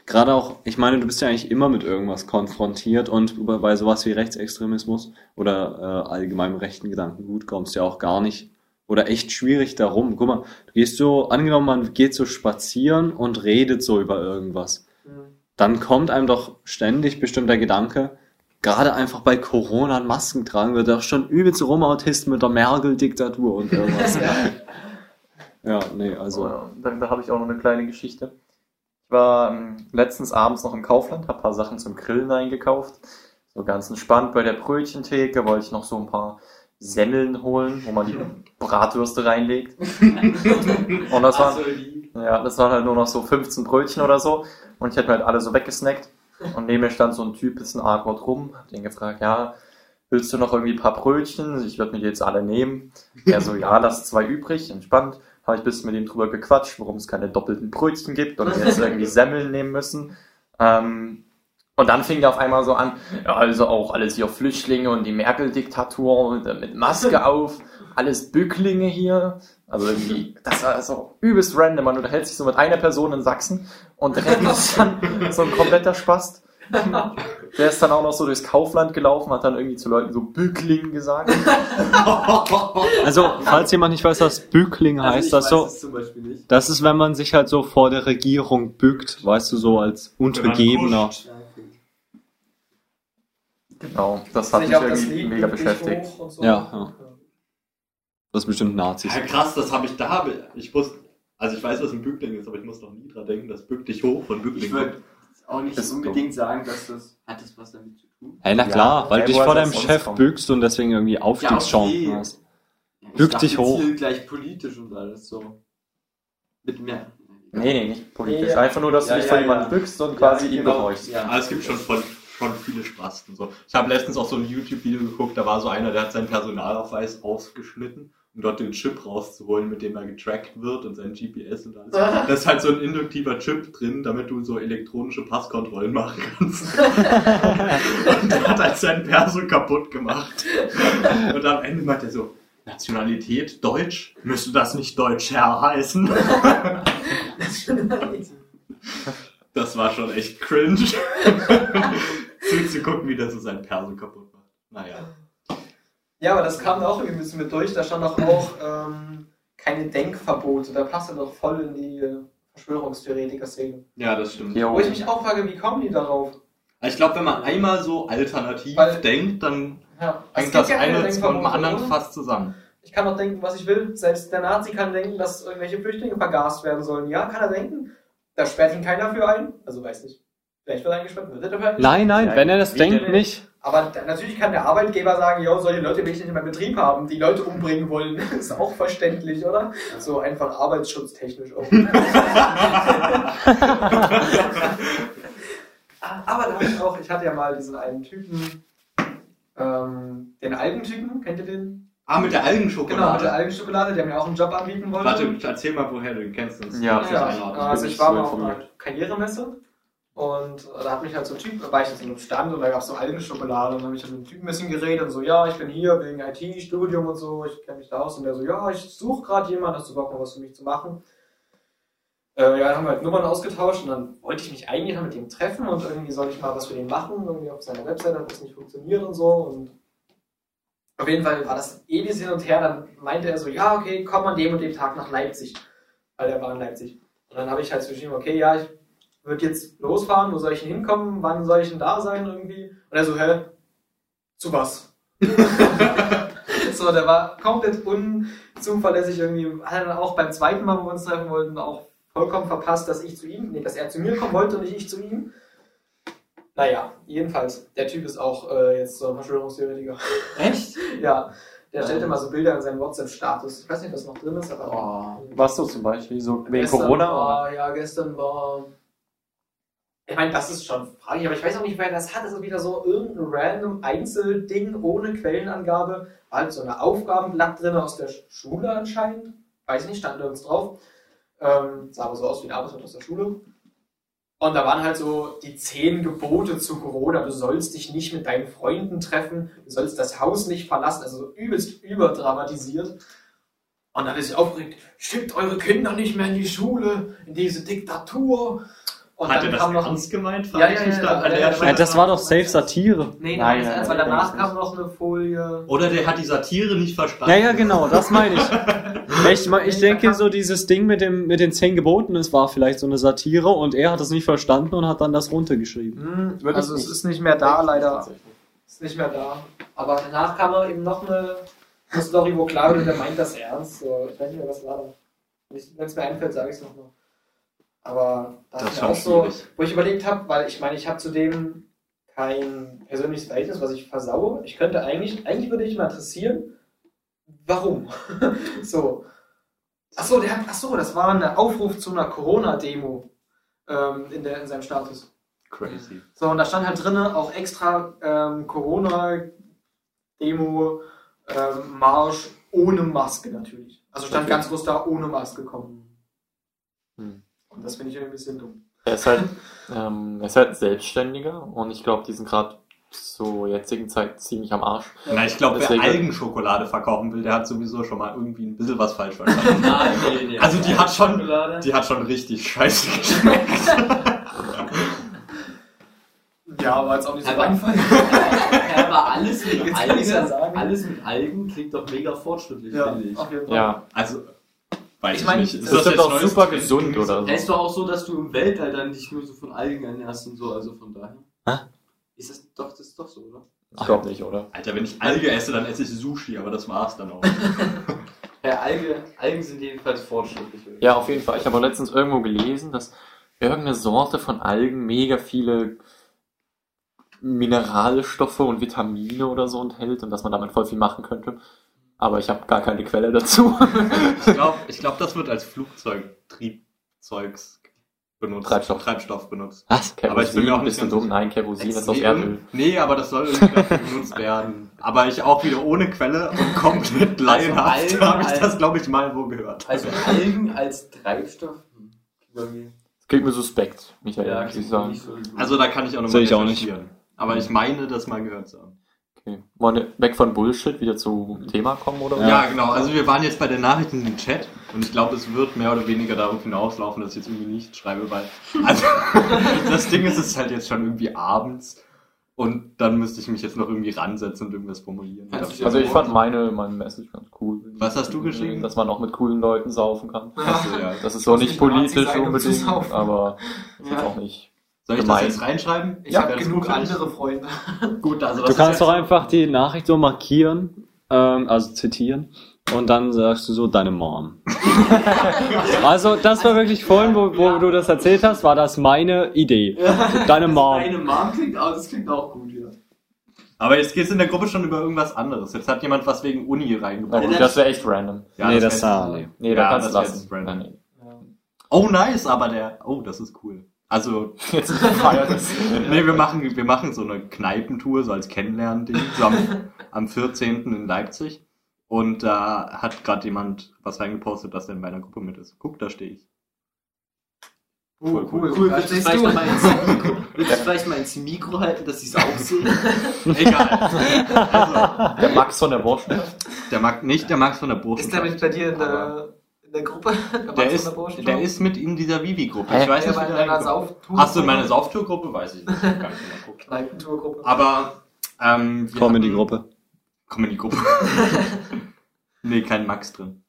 Gerade auch, ich meine, du bist ja eigentlich immer mit irgendwas konfrontiert und bei sowas wie Rechtsextremismus oder äh, allgemeinem rechten Gedankengut kommst du ja auch gar nicht oder echt schwierig darum. Guck mal, du gehst so, angenommen, man geht so spazieren und redet so über irgendwas. Mhm. Dann kommt einem doch ständig bestimmt der Gedanke, gerade einfach bei Corona ein Masken tragen wird doch schon übelst Rumautisten mit der Merkel-Diktatur und irgendwas. ja, nee, also. Also, da, da habe ich auch noch eine kleine Geschichte. Ich war ähm, letztens abends noch im Kaufland, habe ein paar Sachen zum Grillen eingekauft. So ganz entspannt bei der Brötchentheke wollte ich noch so ein paar Semmeln holen, wo man die Bratwürste reinlegt. Und das waren, ja, das waren halt nur noch so 15 Brötchen oder so. Und ich hätte mir halt alle so weggesnackt. Und neben mir stand so ein Typ, bisschen awkward rum, hab den gefragt, ja, willst du noch irgendwie ein paar Brötchen? Ich würde mir die jetzt alle nehmen. Er so, ja, lass zwei übrig, entspannt. Habe ich ein bisschen mit ihm drüber gequatscht, warum es keine doppelten Brötchen gibt und wir jetzt irgendwie Semmeln nehmen müssen. Ähm, und dann fing er auf einmal so an, ja, also auch alles hier Flüchtlinge und die Merkel-Diktatur mit Maske auf, alles Bücklinge hier. Also irgendwie, das war so übelst random. Man unterhält sich so mit einer Person in Sachsen und der ist dann so ein kompletter Spast. Der ist dann auch noch so durchs Kaufland gelaufen, hat dann irgendwie zu Leuten so Bückling gesagt. Also, falls jemand nicht weiß, was Bückling Also heißt, ich das so, es zum Beispiel nicht. das ist, wenn man sich halt so vor der Regierung bückt, weißt du, so als Untergebener. Genau, das hat mich irgendwie mega beschäftigt. so. Ja, ja. Das ist bestimmt Nazis. Ja, krass, das habe ich da. Ich wusste, also ich weiß, was ein Bückling ist, aber ich muss noch nie dran denken, dass Bück dich hoch von Bückling Ich würde auch nicht Ist unbedingt sagen, dass das. Hat das was damit zu tun? Hey, na klar, Ja, weil ja, du dich vor deinem Chef kommen? bückst und deswegen irgendwie Aufstiegschancen okay. hast. Bück dich hoch. hier gleich politisch und alles so. Mit mehr. Nee, nee, nicht politisch. Ja. Einfach nur, dass Ja, du dich ja, vor ja. jemanden bückst und quasi ihn genau. Ja. Aber es gibt schon voll, schon viele Spasten. So. Ich habe letztens auch so ein YouTube-Video geguckt, da war so einer, der hat seinen Personalausweis ausgeschnitten, um dort den Chip rauszuholen, mit dem er getrackt wird und sein GPS und alles. Da ist halt so ein induktiver Chip drin, damit du so elektronische Passkontrollen machen kannst. und der hat halt seinen Perso kaputt gemacht. Und am Ende meint er so, Nationalität Deutsch? Müsste das nicht Deutsch Herr heißen? Das war schon echt cringe. Zuzugucken, wie der so sein Perso kaputt macht. Naja. Ja, aber das kam da auch irgendwie ein bisschen mit durch. Da stand doch auch ähm, keine Denkverbote. Da passt er doch voll in die Verschwörungstheoretiker-Szene. Ja, das stimmt. Jo. Wo ich mich auch frage, wie kommen die darauf? Ich glaube, wenn man einmal so alternativ Weil- denkt, dann Ja, hängt das ja eine mit dem anderen oder? fast zusammen. Ich kann doch denken, was ich will. Selbst der Nazi kann denken, dass irgendwelche Flüchtlinge vergast werden sollen. Ja, kann er denken. Da sperrt ihn keiner für ein. Also weiß nicht. Vielleicht wird er eingesperrt, wird er dafür eingesperrt. Nein, nein, Nein, wenn er das denkt, denn? nicht. Aber natürlich kann der Arbeitgeber sagen, jo, solche Leute will ich nicht in meinem Betrieb haben, die Leute umbringen wollen. ist auch verständlich, oder? So einfach arbeitsschutztechnisch auch. Aber da hatte ich auch, ich hatte ja mal diesen einen Typen, ähm, den Algentypen, kennt ihr den? Ah, mit der Genau, mit Algenschokolade. der Algenschokolade, der mir auch einen Job anbieten wollte. Warte, erzähl mal, woher du den kennst. Sonst Ja, Ja, also ich war mal auf einer. Karrieremesse und da hat mich halt so ein Typ, da war ich jetzt in einem Stand und da gab es so Algenschokolade und dann habe ich halt mit dem Typen ein bisschen geredet und so, ja, ich bin hier wegen IT-Studium und so, ich kenne mich da aus und der so, ja, ich suche gerade jemanden, hast du Bock mal was für mich zu machen? Äh, ja, dann haben wir halt Nummern ausgetauscht und dann wollte ich mich eigentlich mit ihm treffen und irgendwie soll ich mal was für den machen, irgendwie auf seiner Webseite hat das nicht funktioniert und so und auf jeden Fall war das ewig hin und her, dann meinte er so, ja, okay, komm an dem und dem Tag nach Leipzig, weil er war in Leipzig. Und dann habe ich halt so geschrieben, okay, ja, ich würde jetzt losfahren, wo soll ich denn hinkommen, wann soll ich denn da sein irgendwie? Und er so, hä, zu was? so, der war komplett unzuverlässig irgendwie. Hat dann auch beim zweiten Mal, wo wir uns treffen wollten, auch vollkommen verpasst, dass ich zu ihm, nee, dass er zu mir kommen wollte und nicht ich zu ihm. Naja, jedenfalls, der Typ ist auch äh, jetzt so ein Verschwörungstheoretiker. Echt? Ja, der stellt immer so Bilder in seinem WhatsApp-Status. Ich weiß nicht, was noch drin ist, aber. Oh. Was so zum Beispiel? So wegen Gestern Corona? War, ja, gestern war. Ich meine, das ist schon fraglich, aber ich weiß auch nicht, wer das hat. Das ist wieder so irgendein random Einzelding ohne Quellenangabe. War halt so eine Aufgabenblatt drin aus der Schule anscheinend. Weiß ich nicht, stand nirgends drauf. Ähm, sah aber so aus wie ein Arbeitsblatt aus der Schule. Und da waren halt so die zehn Gebote zu Corona. Du sollst dich nicht mit deinen Freunden treffen, du sollst das Haus nicht verlassen. Also so übelst überdramatisiert. Und dann ist sie aufgeregt, schickt eure Kinder nicht mehr in die Schule, in diese Diktatur. Und Hat er dann das kam noch ernst gemeint? Ja, ja, ja, dann ja, das war doch safe Satire. Nee, Nein, nein, nein, weil danach kam noch eine Folie. Oder der hat die Satire nicht verstanden. Ja, ja, genau, das meine ich. Ich, ich denke, so dieses Ding mit, dem, mit den zehn Geboten, es war vielleicht so eine Satire und er hat es nicht verstanden und hat dann das runtergeschrieben. Hm, also es ist nicht mehr da, leider. Ist nicht mehr da. Aber danach kam noch eben noch eine, eine Story, wo klar wird, der meint das ernst. So, ich weiß nicht mehr, was war da. Wenn es mir einfällt, sage ich es nochmal. Aber da Das schon auch so, wo ich überlegt habe, weil ich meine, ich habe zudem kein persönliches Verhältnis, was ich versaue. Ich könnte eigentlich, eigentlich würde ich mal interessieren, warum. so. Achso, der hat, achso, das war ein Aufruf zu einer Corona-Demo ähm, in, der, in seinem Status. Crazy. So, und da stand halt drinne auch extra ähm, Corona-Demo, ähm, Marsch ohne Maske natürlich. Also stand ganz groß da ohne Maske kommen. Hm. Und das finde ich irgendwie ein bisschen dumm. Er ist halt, ähm, er ist halt Selbstständiger und ich glaube, die sind gerade zur jetzigen Zeit ziemlich am Arsch. Na, ich glaube, wer Algenschokolade verkaufen will, der hat sowieso schon mal irgendwie ein bisschen was falsch verstanden. Nein, nee, nee. Also die hat schon-. Die hat schon richtig scheiße geschmeckt. Ja, aber jetzt auch nicht so einfach. Ja, aber alles mit Algen, alles mit Algen klingt doch mega fortschrittlich, Ja, finde ich. auf jeden Fall. Ja, Also, weiß Ich meine, nicht. das Ist das ist jetzt auch super Trend gesund oder so. Es ist doch auch so, dass du im Weltall dann dich nur so von Algen ernährst und so, also von daher. Hä? Ist das doch, das ist doch so, oder? Ich glaube nicht, oder? Alter, wenn ich Alge esse, dann esse ich Sushi, aber das war's dann auch. Ja, Alge, Algen sind jedenfalls fortschrittlich. Ja, auf jeden Fall. Ich habe auch letztens irgendwo gelesen, dass irgendeine Sorte von Algen mega viele Mineralstoffe und Vitamine oder so enthält und dass man damit voll viel machen könnte. Aber ich habe gar keine Quelle dazu. Ich glaube, ich glaub, das wird als Flugzeugtriebzeugs benutzt. Treibstoff. Treibstoff benutzt. Was? Aber ich bin mir auch nicht bist du ganz dumm? Nein, Kerosin ist aus nee, Erdöl. nee, aber das soll irgendwie dafür benutzt werden. Aber ich auch wieder ohne Quelle und komplett laienhaft Algen habe ich als- das, glaube ich, mal wo gehört. Also Algen als Treibstoff? Irgendwie. Das klingt mir suspekt, Michael, Ja, muss ich sagen. so. Also da kann ich auch nochmal Sehe ich auch nicht. Aber ich meine, das mal gehört zu haben. Okay. Wollen wir weg von Bullshit wieder zum Thema kommen, oder? Ja. genau. Also wir waren jetzt bei den Nachrichten im Chat und ich glaube, es wird mehr oder weniger darauf hinauslaufen, dass ich jetzt irgendwie nicht schreibe, weil also das Ding ist, es ist halt jetzt schon irgendwie abends und dann müsste ich mich jetzt noch irgendwie ransetzen und irgendwas formulieren. Kannst du Also ich fand meine, meine Message ganz cool. Was hast du geschrieben? Dass man auch mit coolen Leuten saufen kann. Achso, ja. Das ist so nicht politisch um unbedingt, aber ist jetzt Ja. auch nicht. Soll ich Gemein. das jetzt reinschreiben? Ich Ja, das genug andere Freunde. Gut, also das Du kannst doch einfach die Nachricht so markieren, ähm, also zitieren, und dann sagst du so deine Mom. also das war wirklich vorhin, wo, wo du das erzählt hast, war das meine Idee. Deine Mom. Deine Mom klingt auch, das klingt auch gut, ja. Aber jetzt geht es in der Gruppe schon über irgendwas anderes. Jetzt hat jemand was wegen Uni reingebracht. gut, das wäre echt random. Ja, nee, das sah, nee. Nee, da Ja, kannst du das lassen. jetzt random. Oh, nice, aber der. Oh, das ist cool. Also, Jetzt feiert es. nee, wir machen, wir machen so eine Kneipentour, so als Kennenlernen-Ding, so am, am 14. in Leipzig. Und da hat gerade jemand was reingepostet, dass der in meiner Gruppe mit ist. Guck, da stehe ich. Oh, cool. Cool, Da willst du vielleicht du. mal ins Mikro, willst du vielleicht mal ins Mikro halten, dass sie es auch sehen? Egal. Also, Der Max von der Bosch. der mag nicht der Max von der Burschen. Ist der mit bei dir in der, der Gruppe? Der ist, der ist mit in dieser Vivi-Gruppe. Ich weiß der nicht, wie in der. Achso, in meiner Sauftour-Gruppe weiß ich nicht. Ich mal gucken. Kneipentourgruppe. Aber, ähm, wir Komm in die Gruppe. Komm in die Gruppe. nee, kein Max drin.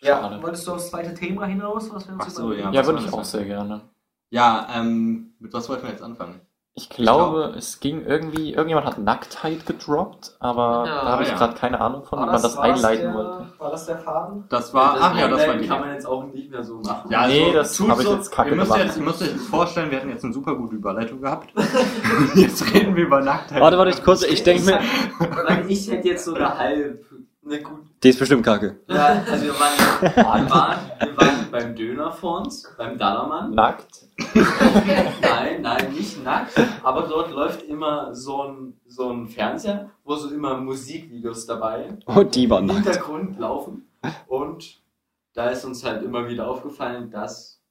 Ja, Schade. wolltest du aufs zweite Thema hinaus? Was wir uns Ach so, ja. Ja, würde ich auch sehr gerne. Ja, ähm, mit was wollten wir jetzt anfangen? Ich glaube, es ging irgendwie, irgendjemand hat Nacktheit gedroppt, aber Ja, da habe ich ja. gerade keine Ahnung von, wie man das einleiten der, wollte. War das der Faden? Das war, ach ja, das war die. kann man jetzt auch nicht mehr so machen. Ja, Nee, das tut hab ich jetzt kacke ihr müsst, gemacht. jetzt, ihr müsst euch jetzt vorstellen, wir hätten jetzt eine super gute Überleitung gehabt. jetzt reden wir über Nacktheit. Warte, warte, ich kurz, ich denke mir, ich hätte jetzt so eine halb, eine gute die ist bestimmt kacke. Ja, also wir waren, wir waren, wir waren beim Döner vor uns, beim Dallermann. Nackt? Nein, nein, nicht nackt. Aber dort läuft immer so ein, so ein Fernseher, wo so immer Musikvideos dabei Oh, die war im nackt. Hintergrund laufen. Und da ist uns halt immer wieder aufgefallen, dass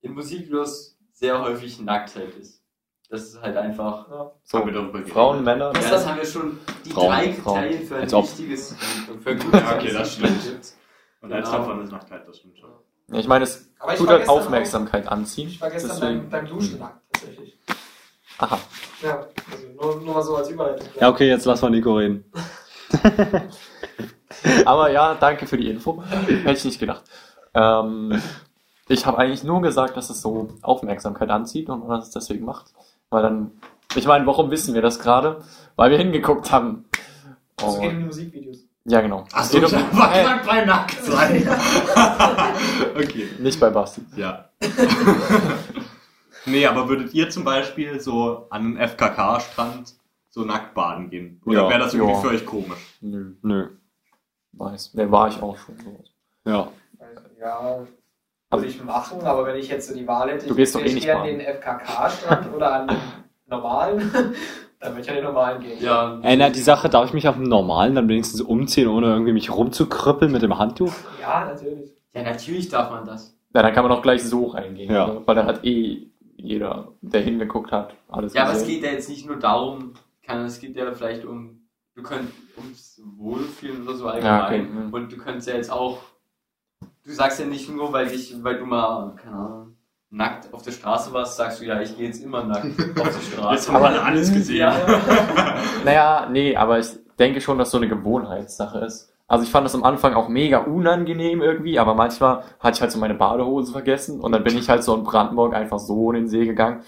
in Musikvideos sehr häufig Nacktheit ist. Das ist halt einfach. So, Haben wir darüber geredet? Frauen, Männer. Ja, das haben wir schon die Frauen, drei Frauen. Kriterien für ein Als wichtiges, für ein gutes Ja, okay, das stimmt. Und Genau. davon ist Nacktheit, das stimmt schon. Ja, Ich meine, es Aber ich tut halt Aufmerksamkeit anziehen. Ich war gestern Deswegen- beim, beim Duschen nackt, tatsächlich. Aha. Ja, also nur, nur mal so als Überleitung. Ja, okay, jetzt lass mal Nico reden. Aber ja, danke für die Info. Hätte ich nicht gedacht. Ähm, ich habe eigentlich nur gesagt, dass es so Aufmerksamkeit anzieht und man das deswegen macht. Weil dann, ich meine, warum wissen wir das gerade? Weil wir hingeguckt haben. Es geht um die Musikvideos. ja, genau. Ach Es so, geht ich um- war äh, gerade bei nackt sein. okay, nicht bei Basti. ja. nee, aber würdet ihr zum Beispiel so an einen FKK-Strand so nackt baden gehen? Oder Ja, wäre das irgendwie ja. für euch komisch? Nö, Nö. weiß. Wer war ich auch schon. Ja. Ja, würde ich machen, aber wenn ich jetzt so die Wahl hätte, Du gehst doch ich eh nicht gehe an baden. den FKK-Strand oder an den normalen, dann würde ich an den normalen gehen. Ja, Ey, na, die Sache, darf ich mich auf dem normalen dann wenigstens umziehen, ohne irgendwie mich rumzukrüppeln mit dem Handtuch? Ja, natürlich. ja, natürlich darf man das. Ja, dann kann man auch gleich so reingehen. Ja. ne? Weil dann hat eh jeder, der hingeguckt hat, alles Ja, aber es gesehen. geht ja jetzt nicht nur darum, kann, es geht ja vielleicht um, du könnt ums Wohlfühlen oder so allgemein. Ja, okay, mhm. Und du könntest ja jetzt auch, du sagst ja nicht nur, weil dich, weil du mal, keine Ahnung, nackt auf der Straße warst, sagst du ja, ich gehe jetzt immer nackt auf die Jetzt Straße. haben wir alles gesehen. Ja. Naja, nee, aber ich denke schon, dass so eine Gewohnheitssache ist. Also ich fand das am Anfang auch mega unangenehm irgendwie, aber manchmal hatte ich halt so meine Badehose vergessen und dann bin ich halt so in Brandenburg einfach so in den See gegangen.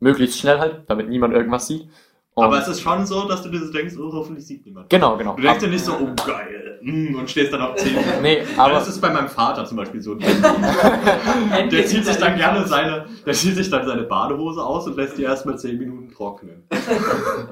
Möglichst schnell halt, damit niemand irgendwas sieht. Und Aber es ist schon so, dass du dir so denkst, oh, hoffentlich sieht niemand. genau, genau. Du denkst dir nicht so, oh geil, mm, und stehst dann auf 10 Minuten. Nee, Aber das ist bei meinem Vater zum Beispiel so. Der, zieht sich dann er gerne seine, der zieht sich dann seine Badehose aus und lässt die erstmal 10 Minuten trocknen.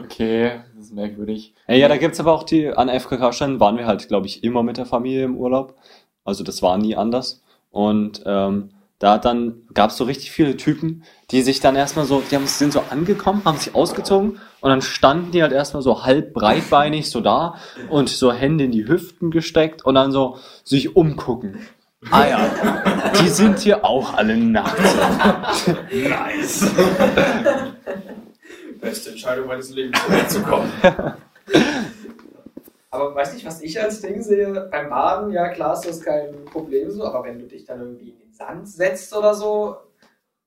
okay, das ist merkwürdig. Ey, ja, da gibt's aber auch die, an FKK-Ständen waren wir halt, glaube ich, immer mit der Familie im Urlaub. Also das war nie anders. Und ähm, da dann gab's so richtig viele Typen, die sich dann erstmal so, die haben, sind so angekommen, haben sich ausgezogen und dann standen die halt erstmal so halb breitbeinig so da und so Hände in die Hüften gesteckt und dann so sich umgucken. Ah ja, die sind hier auch alle nackt. Nice. Beste Entscheidung meines Lebens, zu kommen. aber weiß nicht, was ich als Ding sehe, beim Baden, ja klar ist das kein Problem so, aber wenn du dich dann irgendwie in den Sand setzt oder so,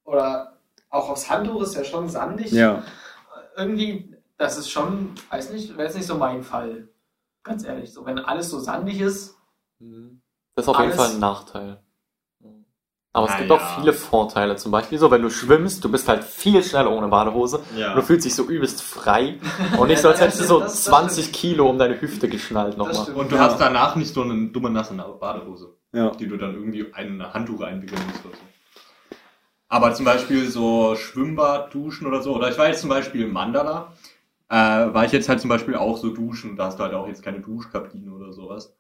oder auch aufs Handtuch ist ja schon sandig, Ja. irgendwie, das ist schon, weiß nicht, wäre jetzt nicht so mein Fall. Ganz ehrlich, so wenn alles so sandig ist, Das ist auf jeden Alles- Fall ein Nachteil. Aber es Ah, gibt ja. auch viele Vorteile. Zum Beispiel so, wenn du schwimmst, du bist halt viel schneller ohne Badehose. Ja. Und du fühlst dich so übelst frei. Und nicht so, als hättest du so das- das 20 Kilo um deine Hüfte geschnallt nochmal. stimmt. Und du Ja. hast danach nicht so eine dumme nasse Badehose, Ja. die du dann irgendwie ein Handtuch einwickeln musst oder so. Aber zum Beispiel so Schwimmbad, Duschen oder so. Oder ich war jetzt zum Beispiel im Mandala. Äh, war ich jetzt halt zum Beispiel auch so duschen. Da hast du halt auch jetzt keine Duschkabine oder sowas.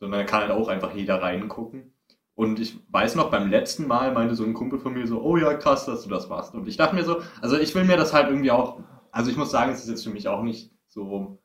Sondern da kann halt auch einfach jeder reingucken. Und ich weiß noch, beim letzten Mal meinte so ein Kumpel von mir so, oh ja, krass, dass du das machst. Und ich dachte mir so, also ich will mir das halt irgendwie auch, also ich muss sagen, es ist jetzt für mich auch nicht so,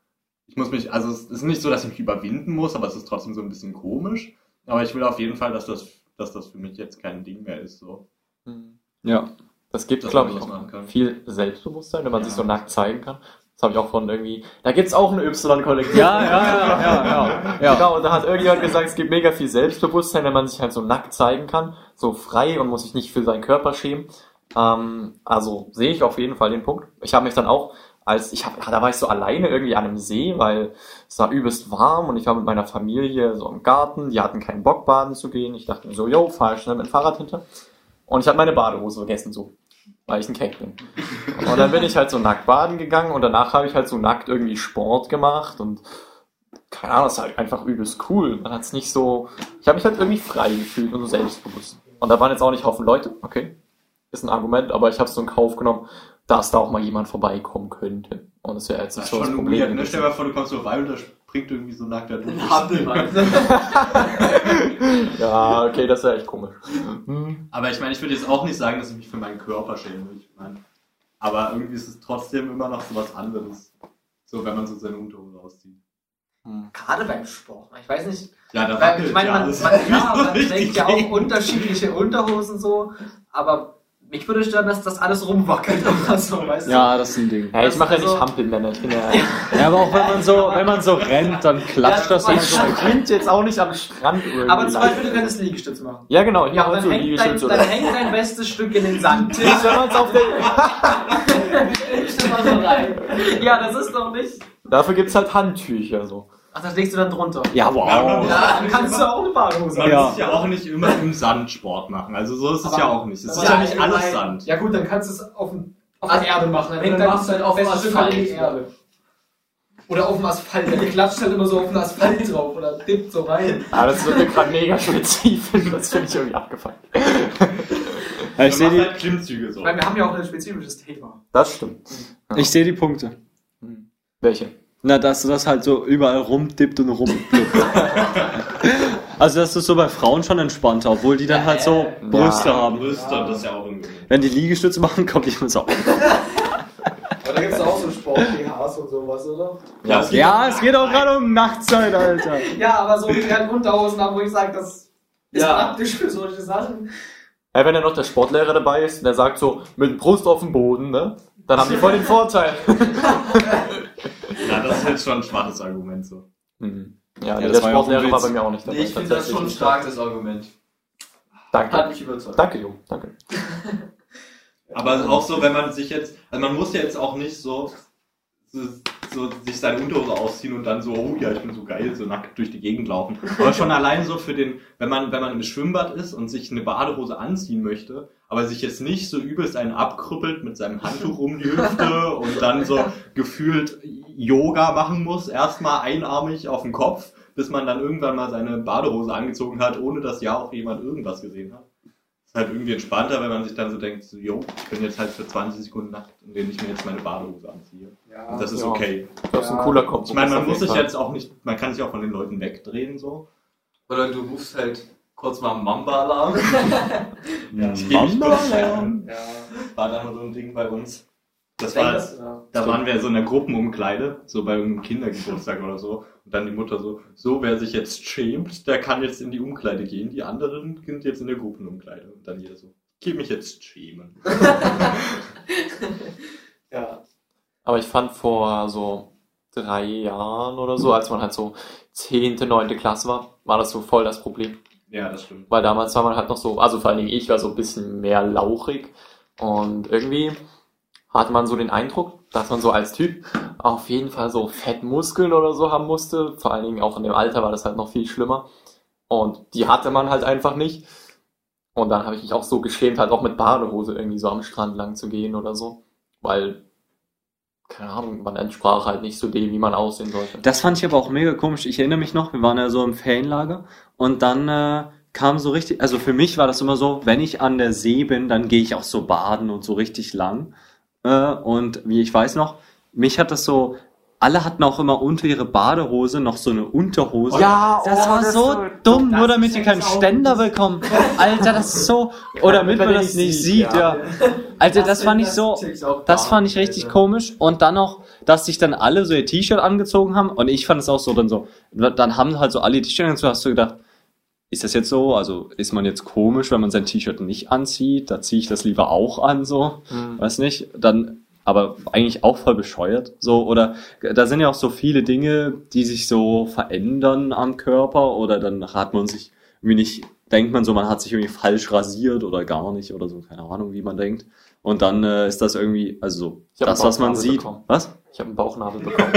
ich muss mich, also es ist nicht so, dass ich mich überwinden muss, aber es ist trotzdem so ein bisschen komisch. Aber ich will auf jeden Fall, dass das, dass das für mich jetzt kein Ding mehr ist, so. Hm. Ja. Das gibt, glaube man ich, auch viel Selbstbewusstsein, wenn man sich Ja. so nackt zeigen kann. Das habe ich auch von irgendwie, da gibt's auch eine Y-Kollektiv. Ja, ja, ja, ja, ja. ja. Genau, und da hat irgendjemand gesagt, es gibt mega viel Selbstbewusstsein, wenn man sich halt so nackt zeigen kann, so frei und muss sich nicht für seinen Körper schämen. Ähm, also sehe ich auf jeden Fall den Punkt. Ich habe mich dann auch, als ich hab, da war ich so alleine irgendwie an einem See, weil es war übelst warm und ich war mit meiner Familie so im Garten, die hatten keinen Bock baden zu gehen. Ich dachte mir so, yo, fahr schnell mit dem Fahrrad hinter. Und ich habe meine Badehose vergessen so. Weil ich ein Keck bin. Und dann bin ich halt so nackt baden gegangen und danach habe ich halt so nackt irgendwie Sport gemacht und keine Ahnung, das ist halt einfach übelst cool. Man hat es nicht so, ich habe mich halt irgendwie frei gefühlt und so selbstbewusst. Und da waren jetzt auch nicht Haufen Leute, okay, ist ein Argument, aber ich habe es so in Kauf genommen, dass da auch mal jemand vorbeikommen könnte. Und das wäre jetzt Das nicht so das Problem. weird, ne? Stell dir mal vor, du kommst so rein und da springt irgendwie so nackt da durch. Ein Hampelmann. Ja, okay, das wäre echt komisch. Hm. Aber ich meine, ich würde jetzt auch nicht sagen, dass ich mich für meinen Körper schäme. Ich meine, aber irgendwie ist es trotzdem immer noch so was anderes. So, wenn man so seine Unterhose auszieht. Gerade beim Sport. Ich weiß nicht, Ja, da Weil, ich meine, ja man, ja, man trägt ja auch unterschiedliche Unterhosen so, aber mich würde stören, dass das alles rumwackelt oder so, weißt du? Ja, das ist ein Ding. Ja, ich mache ja nicht Hampelmänner. Ich bin ja, Ja, aber auch wenn man so, wenn man so rennt, dann klatscht Ja, das immer ich so. ich sprint jetzt auch nicht am Strand irgendwie. Aber zum Beispiel, du könntest Liegestütze machen. Ja, genau. Ich Ja, mache dann so hängt, dein, Liegestütze dann hängt dein bestes Stück in den Sand. Nicht, wenn man's auf der, ja, das ist doch nicht. dafür gibt's halt Handtücher so. Ach, das legst du dann drunter. Ja, wow. Ja, dann kannst du auch eine Badehose Man Ja. muss ja auch nicht immer im Sand Sport machen. Also so ist es Aber- ja auch nicht. Es ist Ja, ja nicht alles. Sand. Ja gut, dann kannst du es auf, dem- auf Also, der Erde machen. Dann dann hängt dein machst du halt auf dem Asphalt. in die Erde. Oder auf dem Asphalt. Der klatscht halt immer so auf den Asphalt drauf oder dippt so rein. Ja, das wird mir gerade mega spezifisch. Das finde ich irgendwie abgefallen. Ja, ich sehe die, halt Klimmzüge so. Weil wir haben ja auch ein spezifisches Thema. Das stimmt. ich sehe die Punkte. Welche? Na, dass das halt so überall rumdippt und rumblippt. also das ist so bei Frauen schon entspannter, obwohl die dann halt so Brüste haben. Brüste, das ist ja auch irgendwie. Wenn die Liegestütze machen, kommt die immer so. Aber da gibt es auch so Sport-BHs und sowas, oder? Ja, es Ja, es geht auch gerade um Nachtzeit, Alter. Ja, aber so die halt Unterhosen haben, wo ich sage, das ist Ja. praktisch für solche Sachen. Ja, wenn ja noch der Sportlehrer dabei ist und der sagt so, mit Brust auf dem Boden, ne? Dann haben die voll den Vorteil. Ja, das ist jetzt schon ein schwaches Argument so. Mhm. Ja, nee, der ja auch ein Sportlehrer war bei mir auch nicht dabei. Nee, ich finde das schon ein starkes Argument. Hat Danke. mich überzeugt. Danke, Jo. Danke. Aber auch so, wenn man sich jetzt, also man muss ja jetzt auch nicht so, so, so sich seine Unterhose ausziehen und dann so, oh ja, ich bin so geil, so nackt durch die Gegend laufen. Aber schon allein so für den, wenn man, wenn man im Schwimmbad ist und sich eine Badehose anziehen möchte, aber sich jetzt nicht so übelst einen abkrüppelt mit seinem Handtuch um die Hüfte und dann so gefühlt Yoga machen muss, erstmal einarmig auf dem Kopf, bis man dann irgendwann mal seine Badehose angezogen hat, ohne dass ja auch jemand irgendwas gesehen hat. Halt irgendwie entspannter, wenn man sich dann so denkt, so, yo, ich bin jetzt halt für 20 Sekunden nackt, indem ich mir jetzt meine Badehose anziehe. Ja. Und das ist Ja. okay. Das ist ein cooler Kompromiss. Ich meine, man muss sich jetzt auch nicht, man kann sich auch von den Leuten wegdrehen, so. Oder du rufst halt kurz mal Mamba-Alarm. Ja, Mamba, ja. War da so ein Ding bei uns. Das war, das- ja. da waren wir so in der Gruppenumkleide, so bei irgendeinem Kindergeburtstag oder so. Und dann die Mutter so, so, wer sich jetzt schämt, der kann jetzt in die Umkleide gehen. Die anderen sind jetzt in der Gruppenumkleide. Und dann jeder so, ich geh mich jetzt schämen. ja. Aber ich fand vor so drei Jahren oder so, als man halt so zehnte, neunte Klasse war, war das so voll das Problem. Ja, das stimmt. Weil damals war man halt noch so, also vor allen Dingen ich war so ein bisschen mehr lauchig und irgendwie hatte man so den Eindruck, dass man so als Typ auf jeden Fall so Fettmuskeln oder so haben musste. Vor allen Dingen auch in dem Alter war das halt noch viel schlimmer. Und die hatte man halt einfach nicht. Und dann habe ich mich auch so geschämt, halt auch mit Badehose irgendwie so am Strand lang zu gehen oder so. Weil, keine Ahnung, man entsprach halt nicht so dem, wie man aussehen sollte. Das fand ich aber auch mega komisch. Ich erinnere mich noch, wir waren ja so im Ferienlager und dann äh, kam so richtig, also für mich war das immer so, wenn ich an der See bin, dann gehe ich auch so baden und so richtig lang. Äh, und wie ich weiß noch, mich hat das so, alle hatten auch immer unter ihre Badehose noch so eine Unterhose. Ja, Das oh, war das so dumm, das nur damit sie keinen Ständer bekommen. Alter, das ist so, oder damit man das nicht sieht, sieht, ja. Alter, das fand ich so, das fand ich nicht, richtig Alter. komisch. Und dann noch, dass sich dann alle so ihr T-Shirt angezogen haben. Und ich fand es auch so dann so, dann haben halt so alle ihr T-Shirt angezogen. Hast du gedacht, ist das jetzt so? Also ist man jetzt komisch, wenn man sein T-Shirt nicht anzieht? Da ziehe ich das lieber auch an, so. Hm. Weiß nicht. Dann, aber eigentlich auch voll bescheuert. So, oder da sind ja auch so viele Dinge, die sich so verändern am Körper. Oder dann hat man sich irgendwie nicht, denkt man so, man hat sich irgendwie falsch rasiert oder gar nicht oder so, keine Ahnung, wie man denkt. Und dann äh, ist das irgendwie, also so, das, was man sieht. bekommen. Was? Ich habe einen Bauchnabel bekommen.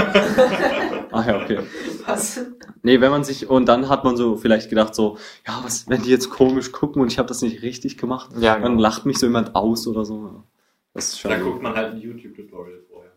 Ach ja, okay. Was? Nee, wenn man sich, und dann hat man so vielleicht gedacht so, ja, was, wenn die jetzt komisch gucken und ich habe das nicht richtig gemacht, ja, dann genau. lacht mich so jemand aus oder so. Das ist schon Da gut. guckt man halt ein YouTube-Tutorial vorher.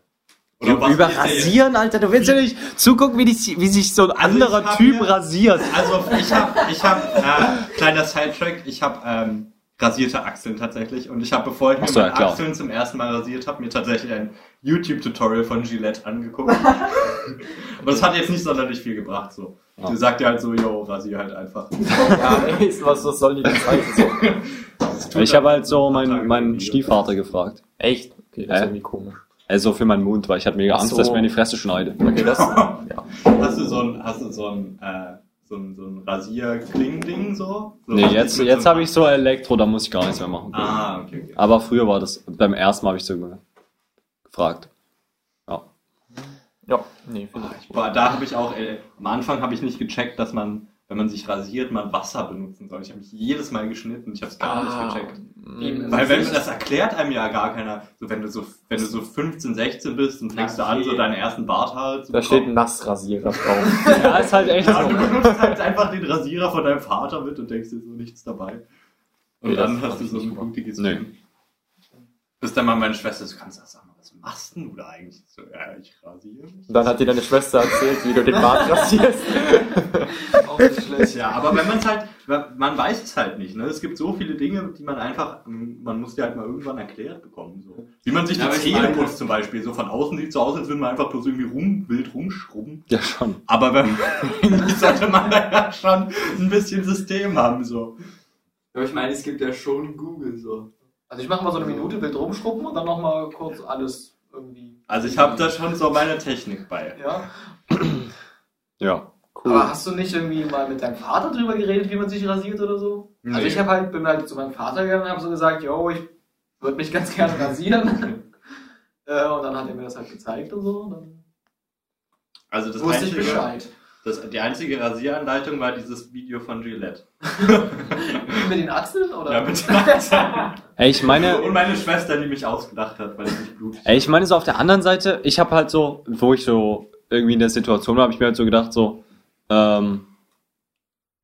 Über ist der jetzt- Rasieren, Alter, du willst ja nicht zugucken, wie, die, wie sich so ein Also anderer Typ mir- rasiert. Also ich habe, ich habe, äh, kleiner Sidetrack, ich habe ähm, rasierte Achseln tatsächlich und ich habe, bevor ich mir so, meine ja. Achseln zum ersten Mal rasiert habe, mir tatsächlich ein YouTube-Tutorial von Gillette angeguckt. Aber das hat jetzt nicht sonderlich viel gebracht. So, Ja. du sagt ja halt so, yo, rasier halt einfach. Ja, ey, was, was soll die? So. Das tut Ich dann habe halt so ein paar meinen, Video. Stiefvater gefragt. Echt? Okay, das ist Äh? irgendwie komisch. Also für meinen Mund, weil ich hatte mega Angst, so. dass ich mir in die Fresse schneide. Okay, das, ja. Hast du so ein, hast du so ein, äh, so ein, so ein Rasier-Kling-Ding so? so Nee, jetzt, jetzt so habe ich so Elektro, da muss ich gar nichts mehr machen. Ah, okay, okay. Aber früher war das, beim ersten Mal habe ich so ge- gefragt. Ja. Ja, nee, finde ich. Boah, da habe ich auch, äh, am Anfang habe ich nicht gecheckt, dass man, wenn man sich rasiert, man Wasser benutzen soll. Ich habe mich jedes Mal geschnitten, ich habe es gar Ah. nicht gecheckt. Weil wenn das erklärt einem ja gar keiner, so wenn du so, wenn du so 15, 16 bist und fängst du an, so deine ersten Barthaare zu Da steht bekommen. Nassrasierer drauf. Ja, ist halt echt Ja, so. du benutzt halt einfach den Rasierer von deinem Vater mit und denkst dir so nichts dabei. Und Nee, dann hast du so nicht ein blutiges Nee. Bis dann mal meine Schwester, du kannst das sagen, machst denn du da eigentlich? So, ja, ich rasiere mich. Und dann hat dir deine Schwester erzählt, wie du den Bart rasierst. Auch nicht schlecht. Ja, aber wenn man es halt, man weiß es halt nicht. Ne? Es gibt so viele Dinge, die man einfach, man muss die halt mal irgendwann erklärt bekommen. So. Wie man sich Ja, die Zähne putzt zum Beispiel. So von außen sieht es so aus, als würde man einfach bloß irgendwie rum, wild rumschrubben. Ja, schon. Aber wenn, sollte man da ja schon ein bisschen System haben. So. Aber ich meine, es gibt ja schon Google so. Also ich mache mal so eine Minute wild rumschrubben und dann nochmal kurz alles irgendwie. Also ich habe da schon so meine Technik bei. Ja. Ja. Aber hast du nicht irgendwie mal mit deinem Vater drüber geredet, wie man sich rasiert oder so? Also Nee. ich habe halt, bin halt zu meinem Vater gegangen und habe so gesagt, yo, ich würde mich ganz gerne rasieren. äh, und dann hat er mir das halt gezeigt und so. Und dann Also das wusste ich Bescheid. Das, die einzige Rasieranleitung war dieses Video von Gillette. mit den Achseln oder? Ja, mit den Achseln. Ey, ich meine, Und meine Schwester, die mich ausgedacht hat, weil ich nicht blutig ey, ich meine so auf der anderen Seite, ich habe halt so, wo ich so irgendwie in der Situation war, habe ich mir halt so gedacht, so, ähm,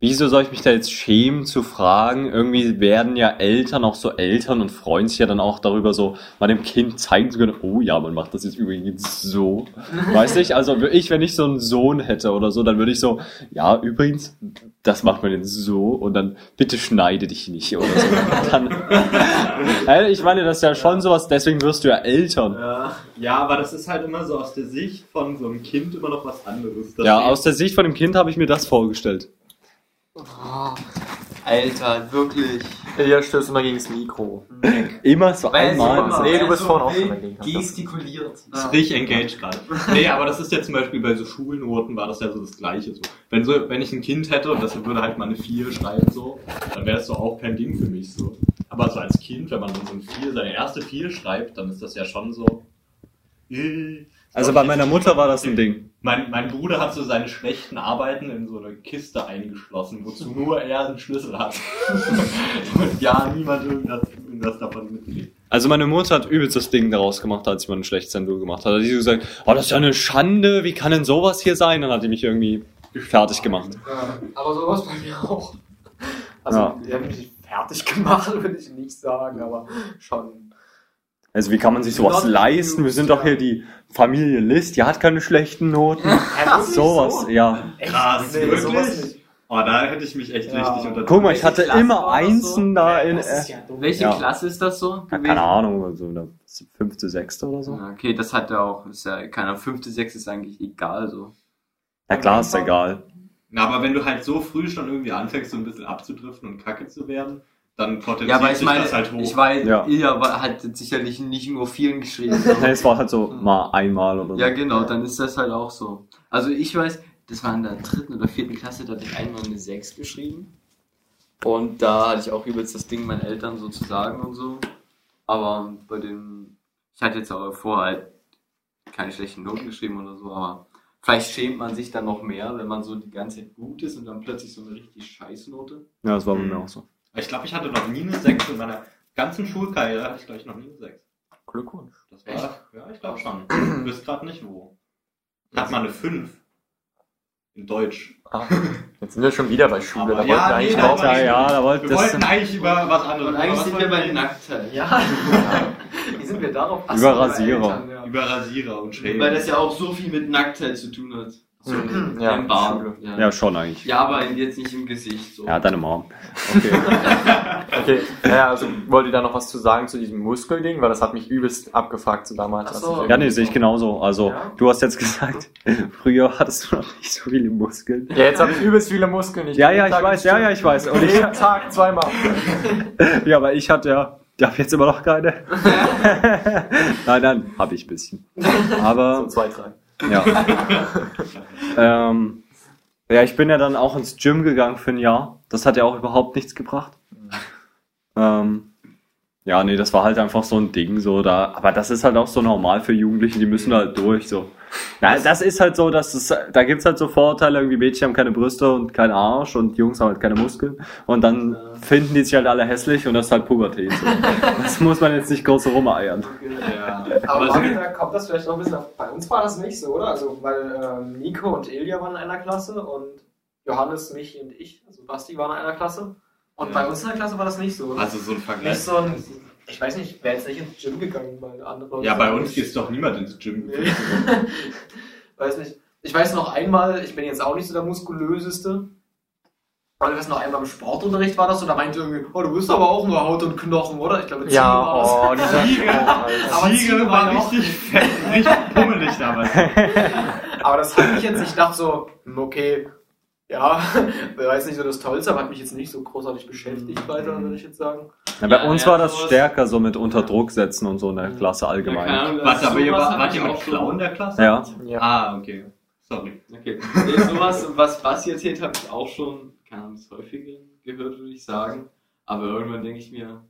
wieso soll ich mich da jetzt schämen zu fragen? Irgendwie werden ja Eltern auch so Eltern und freuen sich ja dann auch darüber, so mal dem Kind zeigen zu können, oh ja, man macht das jetzt übrigens so. Weißt du, also ich, wenn ich so einen Sohn hätte oder so, dann würde ich so, ja, übrigens, das macht man jetzt so und dann bitte schneide dich nicht oder so. Dann, Ey, ich meine, das ist ja schon sowas, deswegen wirst du ja Eltern. Ja. Ja, aber das ist halt immer so aus der Sicht von so einem Kind immer noch was anderes. Ja, aus der Sicht von dem Kind habe ich mir das vorgestellt. Alter, wirklich. Ja, stößt immer gegen das Mikro. Immer so Weil einmal. es immer- Nee, du bist so vorhin auch schon dagegen. Gestikuliert. ist richtig engaged gerade. Nee, aber das ist ja zum Beispiel bei so Schulnoten war das ja so das Gleiche. So. Wenn, so, wenn ich ein Kind hätte und das würde halt mal eine 4 schreiben, so, dann wäre das so auch kein Ding für mich. So. Aber so als Kind, wenn man dann so ein 4, seine erste 4 schreibt, dann ist das ja schon so. äh, Also bei meiner Mutter war das ein Ding. Mein, mein Bruder hat so seine schlechten Arbeiten in so eine Kiste eingeschlossen, wozu nur er einen Schlüssel hat. Und ja, niemand irgendwas, irgendwas davon mitkriegt. Also meine Mutter hat übelst das Ding daraus gemacht, als ich mal eine schlechte Sendung gemacht habe. Da hat sie gesagt, oh, das ist ja eine Schande, wie kann denn sowas hier sein? Dann hat die mich irgendwie fertig gemacht. Ja, aber sowas bei mir auch. Also, Ja. die haben mich nicht fertig gemacht, würde ich nicht sagen, aber schon. Also wie kann man sich sowas Not leisten? Wir sind doch hier die Familie List, die hat keine schlechten Noten. sowas, ja. Krass, Nee, wirklich? Oh, da hätte ich mich echt Ja. richtig unter Guck mal, ich hatte Klasse immer Einsen da in... Äh, ja. Welche Ja. Klasse ist das so? ja, gewesen? keine Ahnung, so eine fünfte, sechste oder so. Ja, okay, das hat ja auch, ist ja, keine Ahnung, fünfte, sechste ist eigentlich egal so. Ja klar, ist egal. Na, aber wenn du halt so früh schon irgendwie anfängst, so ein bisschen abzudriften und kacke zu werden, dann potenziert Ja, aber ich sich meine, das halt hoch. ich weiß, Ja. ihr hat sicherlich nicht nur vielen geschrieben. Nee, es war halt so mal einmal oder so. ja, genau, dann ist das halt auch so. Also ich weiß, das war in der dritten oder vierten Klasse, da hatte ich einmal eine 6 geschrieben. Und da hatte ich auch übelst das Ding, meinen Eltern so zu sagen und so. Aber bei den, ich hatte jetzt auch vorher halt keine schlechten Noten geschrieben oder so, aber vielleicht schämt man sich dann noch mehr, wenn man so die ganze Zeit gut ist und dann plötzlich so eine richtig scheiß Note. Ja, das war bei mir auch so. Ich glaube, ich hatte noch nie eine 6 in meiner ganzen Schulkarriere, hatte ich glaube ich noch nie eine 6. Glückwunsch. Das war, ja, ich glaube schon. Du bist gerade nicht wo. Ich hatte mal eine 5. In Deutsch. Ah, jetzt sind wir schon wieder bei Schule. Aber da ja, wollten wir nee, eigentlich da raus. Ja, ja, da wollte Wir das. wollten eigentlich über was anderes. Und eigentlich sind wir wollten bei wir? Nacktheit. Ja. Wie sind wir darauf? Ach Über Rasierer. Eltern, ja. Über Rasierer und Schäden. Weil das ja auch so viel mit Nacktheit zu tun hat. So Mhm. ja, Ja, im. Schule. Ja. Ja, schon eigentlich. ja, aber jetzt nicht im Gesicht. So. Ja, deine Mom. Okay. Okay, naja, also wollt ihr da noch was zu sagen zu diesem Muskelding? Weil das hat mich übelst abgefuckt so damals. So. ich Ja, nee, sehe ich genauso. Also, Ja? du hast jetzt gesagt, früher hattest du noch nicht so viele Muskeln. Ja, jetzt habe ich übelst viele Muskeln. Ja, ja, jeden ich Tag weiß, ja, ja, ich weiß. Und ich, Jeden Tag zweimal. ja, aber ich hatte ja, ich habe jetzt immer noch keine. nein, nein, habe ich ein bisschen. So Aber, zwei, drei. Ja. ähm, ja, ich bin ja dann auch ins Gym gegangen für ein Jahr. Das hat ja auch überhaupt nichts gebracht. Ähm, ja, nee, das war halt einfach so ein Ding, so da, aber das ist halt auch so normal für Jugendliche, die müssen halt durch, so. Na, das ist halt so, dass es, da gibt's halt so Vorurteile, irgendwie Mädchen haben keine Brüste und keinen Arsch und Jungs haben halt keine Muskeln und dann finden die sich halt alle hässlich und das ist halt Pubertät, so. Das muss man jetzt nicht groß rumeiern. Ja. Aber da kommt das vielleicht noch ein bisschen auf. Bei uns war das nicht so, oder? Also, weil ähm, Nico und Ilja waren in einer Klasse und Johannes, Michi und ich, also Basti, waren in einer Klasse. Und Ja. bei uns in der Klasse war das nicht so. Also so ein Vergleich. nicht so ein. Ich weiß nicht, wäre jetzt nicht ins Gym gegangen, weil andere Leute. Ja, bei uns geht doch niemand ins Gym. Nee. weiß nicht. Ich weiß noch einmal, ich bin jetzt auch nicht so der muskulöseste. Aber ich weiß noch einmal im Sportunterricht war das so, da meinte irgendwie, oh, du bist aber auch nur Haut und Knochen, oder? Ich glaube, Ziege war das. Ja, oh, dieser Ziege. Aber Ziege Ziege war war richtig fett, richtig pummelig damals. Aber das hat mich jetzt, ich dachte so, okay, ja, war jetzt nicht so das Tollste, aber hat mich jetzt nicht so großartig beschäftigt weiter, würde ich jetzt sagen. Ja, bei Ja, uns ja, war das sowas- stärker so mit unter Druck setzen und so in der Klasse Ja, keine allgemein. Ahnung, Warte, aber ihr war, wart ihr mit auch schon- Clown in der Klasse? Ja. Ja. Ah, okay. Sorry. Okay. Nee, sowas, was Basti erzählt, habe ich auch schon, keine Ahnung, das häufiger gehört, würde ich sagen. Aber irgendwann denke ich mir,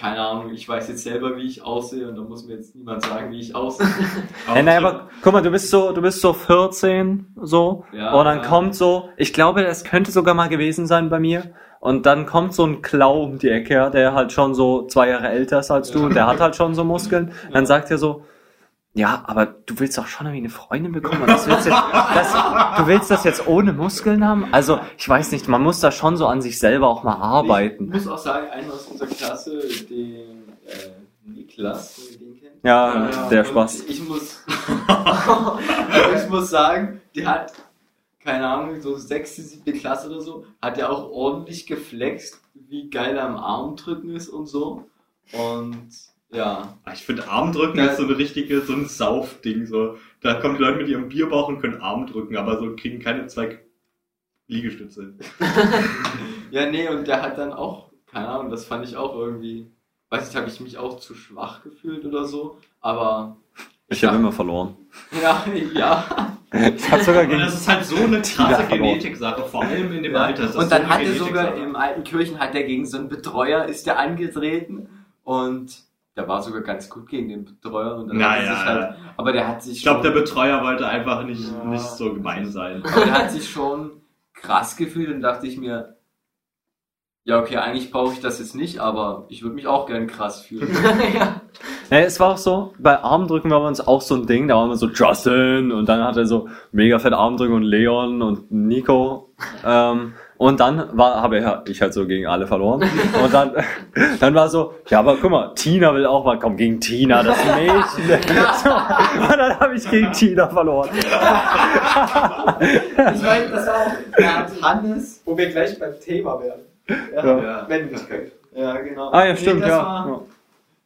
keine Ahnung, ich weiß jetzt selber, wie ich aussehe und da muss mir jetzt niemand sagen, wie ich aussehe. Nein, aber guck mal, du bist so, du bist so 14, so, Ja, und dann ja. kommt so, ich glaube, das könnte sogar mal gewesen sein bei mir. Und dann kommt so ein Klau um die Ecke, der halt schon so zwei Jahre älter ist als du Ja. und der hat halt schon so Muskeln. Dann sagt er so, ja, aber du willst doch schon irgendwie eine Freundin bekommen. Und das willst jetzt, das, du willst das jetzt ohne Muskeln haben? Also, ich weiß nicht, man muss da schon so an sich selber auch mal Ich arbeiten. muss auch sagen, einer aus unserer Klasse, den äh, Niklas, ihr den kennt. Ja, der und Spaß. Ich muss, ich muss sagen, der hat, keine Ahnung, so sechste, siebte Klasse oder so, hat er auch ordentlich geflext, wie geil er am Arm drücken ist und so. Und ja, Ich finde Armdrücken Ja. ist so eine richtige, so ein Saufding. So. Da kommen die Leute mit ihrem Bierbauch und können Arm drücken, aber so kriegen keine zwei Liegestütze. ja, nee, und der hat dann auch, keine Ahnung, das fand ich auch irgendwie, weiß nicht, habe ich mich auch zu schwach gefühlt oder so, aber Ich habe immer verloren. ja, ja. Habe sogar Und gegen das ist halt so eine krasse. Genetik-Sache, vor allem in dem Ja. Alter. Das Und dann so hat er sogar im alten Kirchen hat er gegen so einen Betreuer ist der angetreten und der war sogar ganz gut gegen den Betreuer und dann hat er Naja, sich halt, aber der hat sich ich glaube, der Betreuer wollte einfach nicht, Ja. nicht so gemein sein. aber der hat sich schon krass gefühlt und dachte ich mir, ja okay, eigentlich brauche ich das jetzt nicht, aber ich würde mich auch gern krass fühlen. ja. Ja, es war auch so, bei Armdrücken war bei uns auch so ein Ding, da waren wir so Justin und dann hat er so mega fett Armdrücken und Leon und Nico. Ähm, und dann war, habe ich, ich halt so gegen alle verloren. Und dann, dann war so, ja, aber guck mal, Tina will auch mal, komm, gegen Tina, das Mädchen. So, und dann habe ich gegen Tina verloren. Ich meine, das war auch, hat Hannes, wo wir gleich beim Thema werden. Ja. ja, Männlichkeit. ja genau. Ah ja, Nee, stimmt, das ja. War, ja.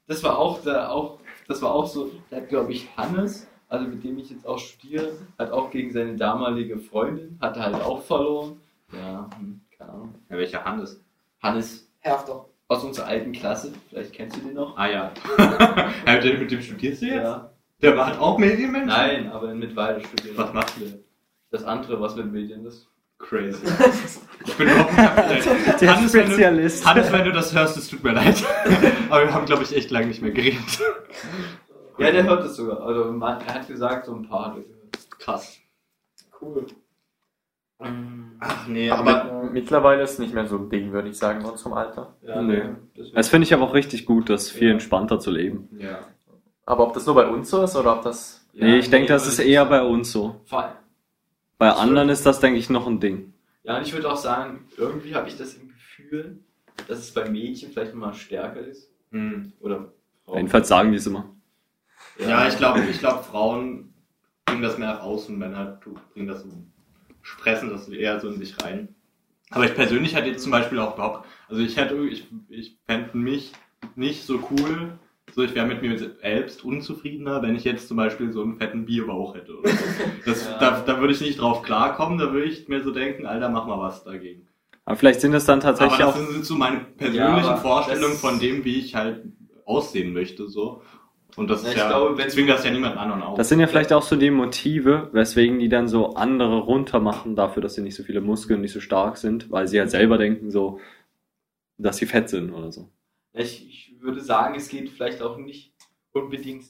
Das war auch da auch, das war auch so, da hat glaube ich Hannes, also mit dem ich jetzt auch studiere, hat auch gegen seine damalige Freundin, hat er halt auch verloren. Ja, hm, keine Ahnung. Ja, welcher Hannes? Hannes Herfter. aus unserer alten Klasse, vielleicht kennst du den noch? Ah ja. mit, dem, studierst du jetzt? Ja. Der war auch Medienmensch? Nein, aber in Mittweida studiert. Was macht der? Das andere, was mit Medien ist. Crazy. Ich bin überhaupt nicht. Der Hannes, wenn du, Spezialist. Hannes, wenn du das hörst, es tut mir leid. Aber wir haben, glaube ich, echt lange nicht mehr geredet. Ja, der hört es sogar. Also man, er hat gesagt, so ein paar hat er gehört. Krass. Cool. Ach nee, Aber mittlerweile ist es nicht mehr so ein Ding, würde ich sagen, bei unserem Alter. Ja, Nee. Das finde ich aber auch richtig gut, das viel Ja. entspannter zu leben. Ja. Aber ob das nur bei uns so ist oder ob das. Ja, nee, ich denke, das ist eher bei uns so. Vor- Bei Das anderen ist das, denke ich, noch ein Ding. Ja, und ich würde auch sagen, irgendwie habe ich das im Gefühl, dass es bei Mädchen vielleicht nochmal stärker ist. Hm. Oder Jedenfalls sagen die es immer. Ja, ich glaube, ich glaube, Frauen bringen das mehr nach außen, Männer bringen das so, spressen das eher so in sich rein. Aber ich persönlich hätte jetzt zum Beispiel auch überhaupt, also ich hätte, ich, ich fände mich nicht so cool, so ich wäre mit mir selbst unzufriedener, wenn ich jetzt zum Beispiel so einen fetten Bierbauch hätte. Oder so. Das, Ja. da, da würde ich nicht drauf klarkommen, da würde ich mir so denken, Alter, mach mal was dagegen. Aber vielleicht sind es dann Aber tatsächlich das auch. sind so meine Ja, persönlichen aber Vorstellungen das- von dem, wie ich halt aussehen möchte, so. Und das Ja, ist ich ja, glaube, wenn zwinge das ja niemand an und auf. Das sind ja vielleicht auch so die Motive, weswegen die dann so andere runtermachen dafür, dass sie nicht so viele Muskeln, nicht so stark sind, weil sie halt selber denken so, dass sie fett sind oder so. Ich, ich würde sagen, es geht vielleicht auch nicht unbedingt,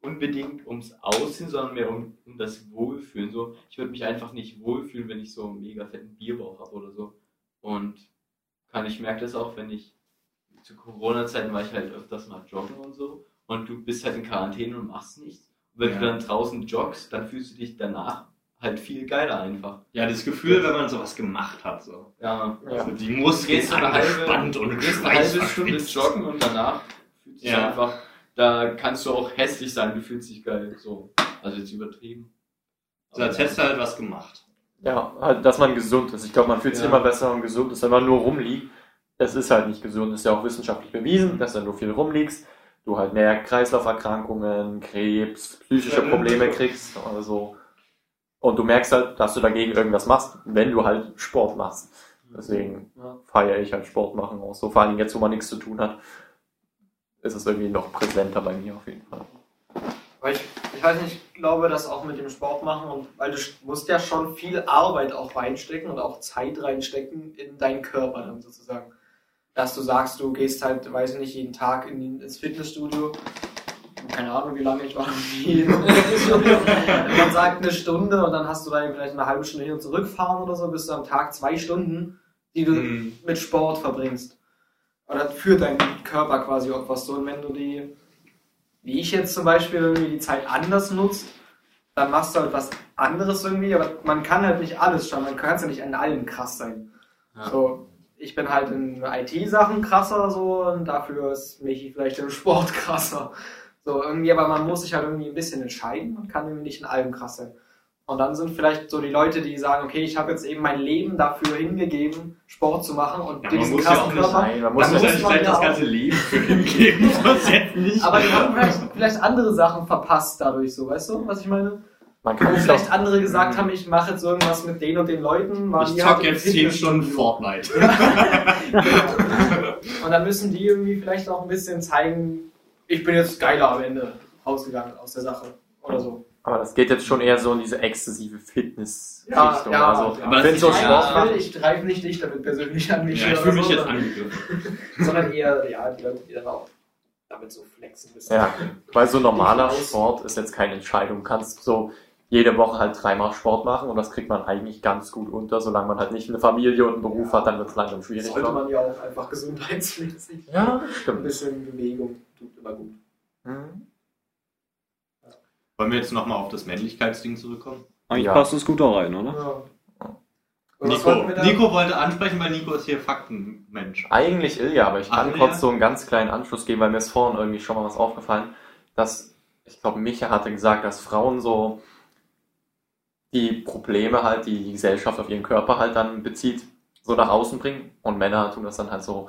unbedingt ums Aussehen, sondern mehr um, um das Wohlfühlen. So, ich würde mich einfach nicht wohlfühlen, wenn ich so einen mega fetten Bierbauch habe oder so. Und kann ich merke das auch, wenn ich zu Corona-Zeiten war ich halt öfters mal joggen und so. Und du bist halt in Quarantäne und machst nichts. Und wenn Ja. du dann draußen joggst, dann fühlst du dich danach halt viel geiler einfach. ja, das Gefühl, wenn man sowas gemacht hat, so. Ja. Also die Du Muskeln gehst eine halbe, angespannt und du gehst eine halbe Stunde joggen und danach fühlt sich Ja. einfach, da kannst du auch hässlich sein, du fühlst dich geil. So. Also jetzt übertrieben. So als hättest du halt was gemacht. Ja, halt, dass man gesund ist. Ich glaube, man fühlt sich Ja. immer besser und gesund ist, wenn man nur rumliegt. Es ist halt nicht gesund, ist ja auch wissenschaftlich bewiesen, dass wenn du viel rumliegst, du halt mehr Kreislauferkrankungen, Krebs, psychische Ja, Probleme kriegst oder so. Und du merkst halt, dass du dagegen irgendwas machst, wenn du halt Sport machst. Deswegen feiere ich halt Sport machen auch so. Vor allem jetzt, wo man nichts zu tun hat, ist es irgendwie noch präsenter bei mir auf jeden Fall. Weil ich, ich weiß nicht, ich glaube, dass auch mit dem Sport machen und weil du musst ja schon viel Arbeit auch reinstecken und auch Zeit reinstecken in deinen Körper dann sozusagen. Dass du sagst, du gehst halt, weiß ich nicht, jeden Tag in, ins Fitnessstudio. Keine Ahnung, wie lange ich war. Man sagt eine Stunde und dann hast du da vielleicht eine halbe Stunde hin und zurückfahren oder so, bist du am Tag zwei Stunden, die du Mhm. mit Sport verbringst. Oder für deinen Körper quasi auch was so. Und wenn du die, wie ich jetzt zum Beispiel, irgendwie die Zeit anders nutzt, dann machst du halt was anderes irgendwie, aber man kann halt nicht alles schauen, man kann ja nicht an allem krass sein. Ja. So, ich bin halt in IT-Sachen krasser so und dafür ist Michi vielleicht im Sport krasser. So, irgendwie, aber man muss sich halt irgendwie ein bisschen entscheiden, man kann irgendwie nicht in allem krass sein. Und dann sind vielleicht so die Leute, die sagen, okay, ich habe jetzt eben mein Leben dafür hingegeben, Sport zu machen und Ja, diesen ja krassen nicht Körper. Nein, man muss Dann muss ja ja vielleicht ja das ganze Leben für hingeben, sonst jetzt nicht. Aber die haben vielleicht, vielleicht andere Sachen verpasst dadurch so, weißt du, was ich meine? Man kann vielleicht auch, andere gesagt haben, ich mache jetzt irgendwas mit den und den Leuten. ich zock jetzt 10 Stunden. Fortnite. Und dann müssen die irgendwie vielleicht auch ein bisschen zeigen, ich bin jetzt geiler am Ende rausgegangen aus der Sache. Oder so. aber das geht jetzt schon eher so in diese exzessive Fitness Ja, ja, also, ja. Aber wenn so Sport ich, macht, will, ich greife nicht dich damit persönlich an mich. Ja, ich fühle mich so, jetzt sondern- angegriffen. Sondern eher, ja, die Leute, die dann auch damit so flexen müssen. Ja, weil so normaler. Sport ist jetzt keine Entscheidung. Du kannst so jede Woche halt dreimal Sport machen und das kriegt man eigentlich ganz gut unter. Solange man halt nicht eine Familie und einen Beruf hat, dann wird es langsam schwierig. Sollte man ja auch einfach gesundheitsmäßig. Ja, Ein stimmt. bisschen Bewegung tut immer gut. Mhm. Wollen wir jetzt nochmal auf das Männlichkeitsding zurückkommen? Eigentlich Ja. passt es gut da rein, oder? Ja. Nico, Nico wollte ansprechen, weil Nico ist hier Faktenmensch. Eigentlich Ilja, aber ich kann Ach, kurz Ilja? so einen ganz kleinen Anschluss geben, weil mir ist vorhin irgendwie schon mal was aufgefallen, dass, ich glaube, Micha hatte gesagt, dass Frauen so die Probleme halt, die die Gesellschaft auf ihren Körper halt dann bezieht, so nach außen bringen und Männer tun das dann halt so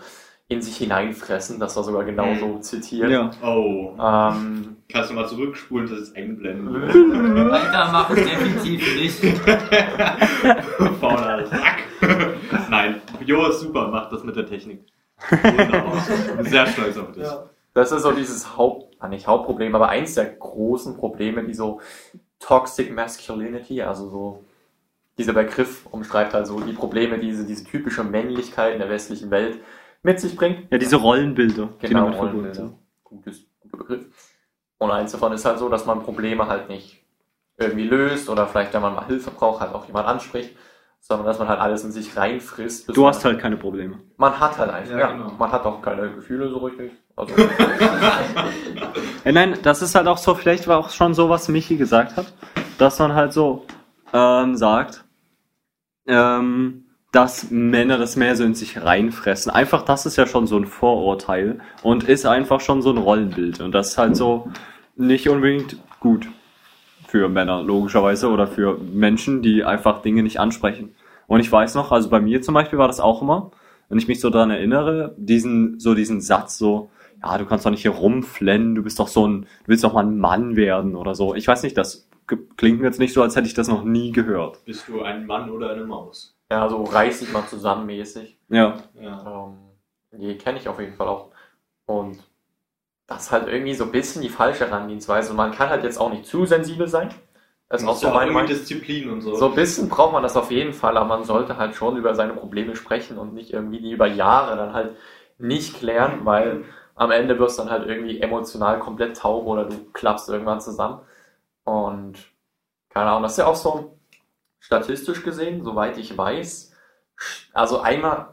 in sich hineinfressen, das war sogar genauso zitiert. Ja. Oh. Ähm, Kannst du mal zurückspulen, das ist einblenden. Alter, mach es definitiv nicht. Fauler Sack. Nein, Jo ist super, macht das mit der Technik. Sehr stolz auf dich. Ja. Das ist so dieses Haupt, ah, nicht Hauptproblem, aber eins der großen Probleme, die so Toxic Masculinity, also so dieser Begriff umschreibt halt so die Probleme, die diese, diese typische Männlichkeit in der westlichen Welt mit sich bringt. Ja, diese Rollenbilder, die Genau, verbunden Rollenbilder. Gutes, guter Begriff. Und eins davon ist halt so, dass man Probleme halt nicht irgendwie löst oder vielleicht, wenn man mal Hilfe braucht, halt auch jemand anspricht, sondern dass man halt alles in sich reinfrisst. Du hast halt keine Probleme. Man hat halt einfach, Ja, ja, genau. man hat auch keine Gefühle so richtig. Also, Ja, nein, das ist halt auch so, vielleicht war auch schon so, was Michi gesagt hat, dass man halt so ähm, sagt, ähm, dass Männer das mehr so in sich reinfressen. Einfach, das ist ja schon so ein Vorurteil und ist einfach schon so ein Rollenbild. Und das ist halt so nicht unbedingt gut für Männer, logischerweise, oder für Menschen, die einfach Dinge nicht ansprechen. Und ich weiß noch, also bei mir zum Beispiel war das auch immer, wenn ich mich so daran erinnere, diesen, so diesen Satz so, ja, du kannst doch nicht hier rumflennen, du bist doch so ein, du willst doch mal ein Mann werden oder so. Ich weiß nicht, das klingt mir jetzt nicht so, als hätte ich das noch nie gehört. Bist du ein Mann oder eine Maus? Ja, so reiß dich mal zusammen mäßig. Ja. Ja. Ähm, die kenne ich auf jeden Fall auch. Und das ist halt irgendwie so ein bisschen die falsche Herangehensweise. Und man kann halt jetzt auch nicht zu sensibel sein. Das ist auch so meine Meinung. Disziplin und so. So ein bisschen braucht man das auf jeden Fall, aber man sollte halt schon über seine Probleme sprechen und nicht irgendwie die über Jahre dann halt nicht klären, weil am Ende wirst du dann halt irgendwie emotional komplett taub oder du klappst irgendwann zusammen. Und keine Ahnung, das ist ja auch so statistisch gesehen, soweit ich weiß. Also einmal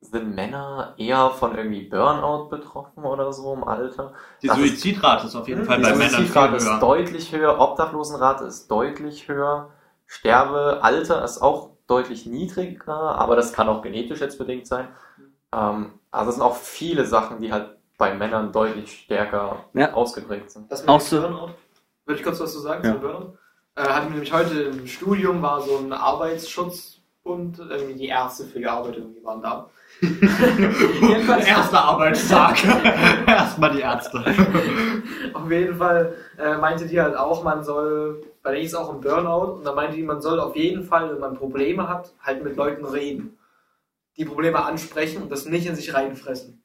sind Männer eher von irgendwie Burnout betroffen oder so im Alter. Die das ist- Suizidrate ist auf jeden Fall bei Männern viel Suizidrate ist höher. deutlich höher, Obdachlosenrate ist deutlich höher, Sterbealter ist auch deutlich niedriger, aber das kann auch genetisch jetzt bedingt sein. Ähm, also es sind auch viele Sachen, die halt bei Männern deutlich stärker Ja. ausgeprägt sind. Das Auch so- Burnout. Würde ich kurz was zu sagen Ja. zum Burnout? Äh, hatten wir nämlich heute im Studium war so ein Arbeitsschutzbund, irgendwie die Ärzte für die Arbeit irgendwie waren da. Jedenfalls- Erster Arbeitstag. Erstmal die Ärzte. Auf jeden Fall äh, meinte die halt auch, man soll, weil da hieß auch ein Burnout, und da meinte die, man soll auf jeden Fall, wenn man Probleme hat, halt mit Leuten reden. Die Probleme ansprechen und das nicht in sich reinfressen.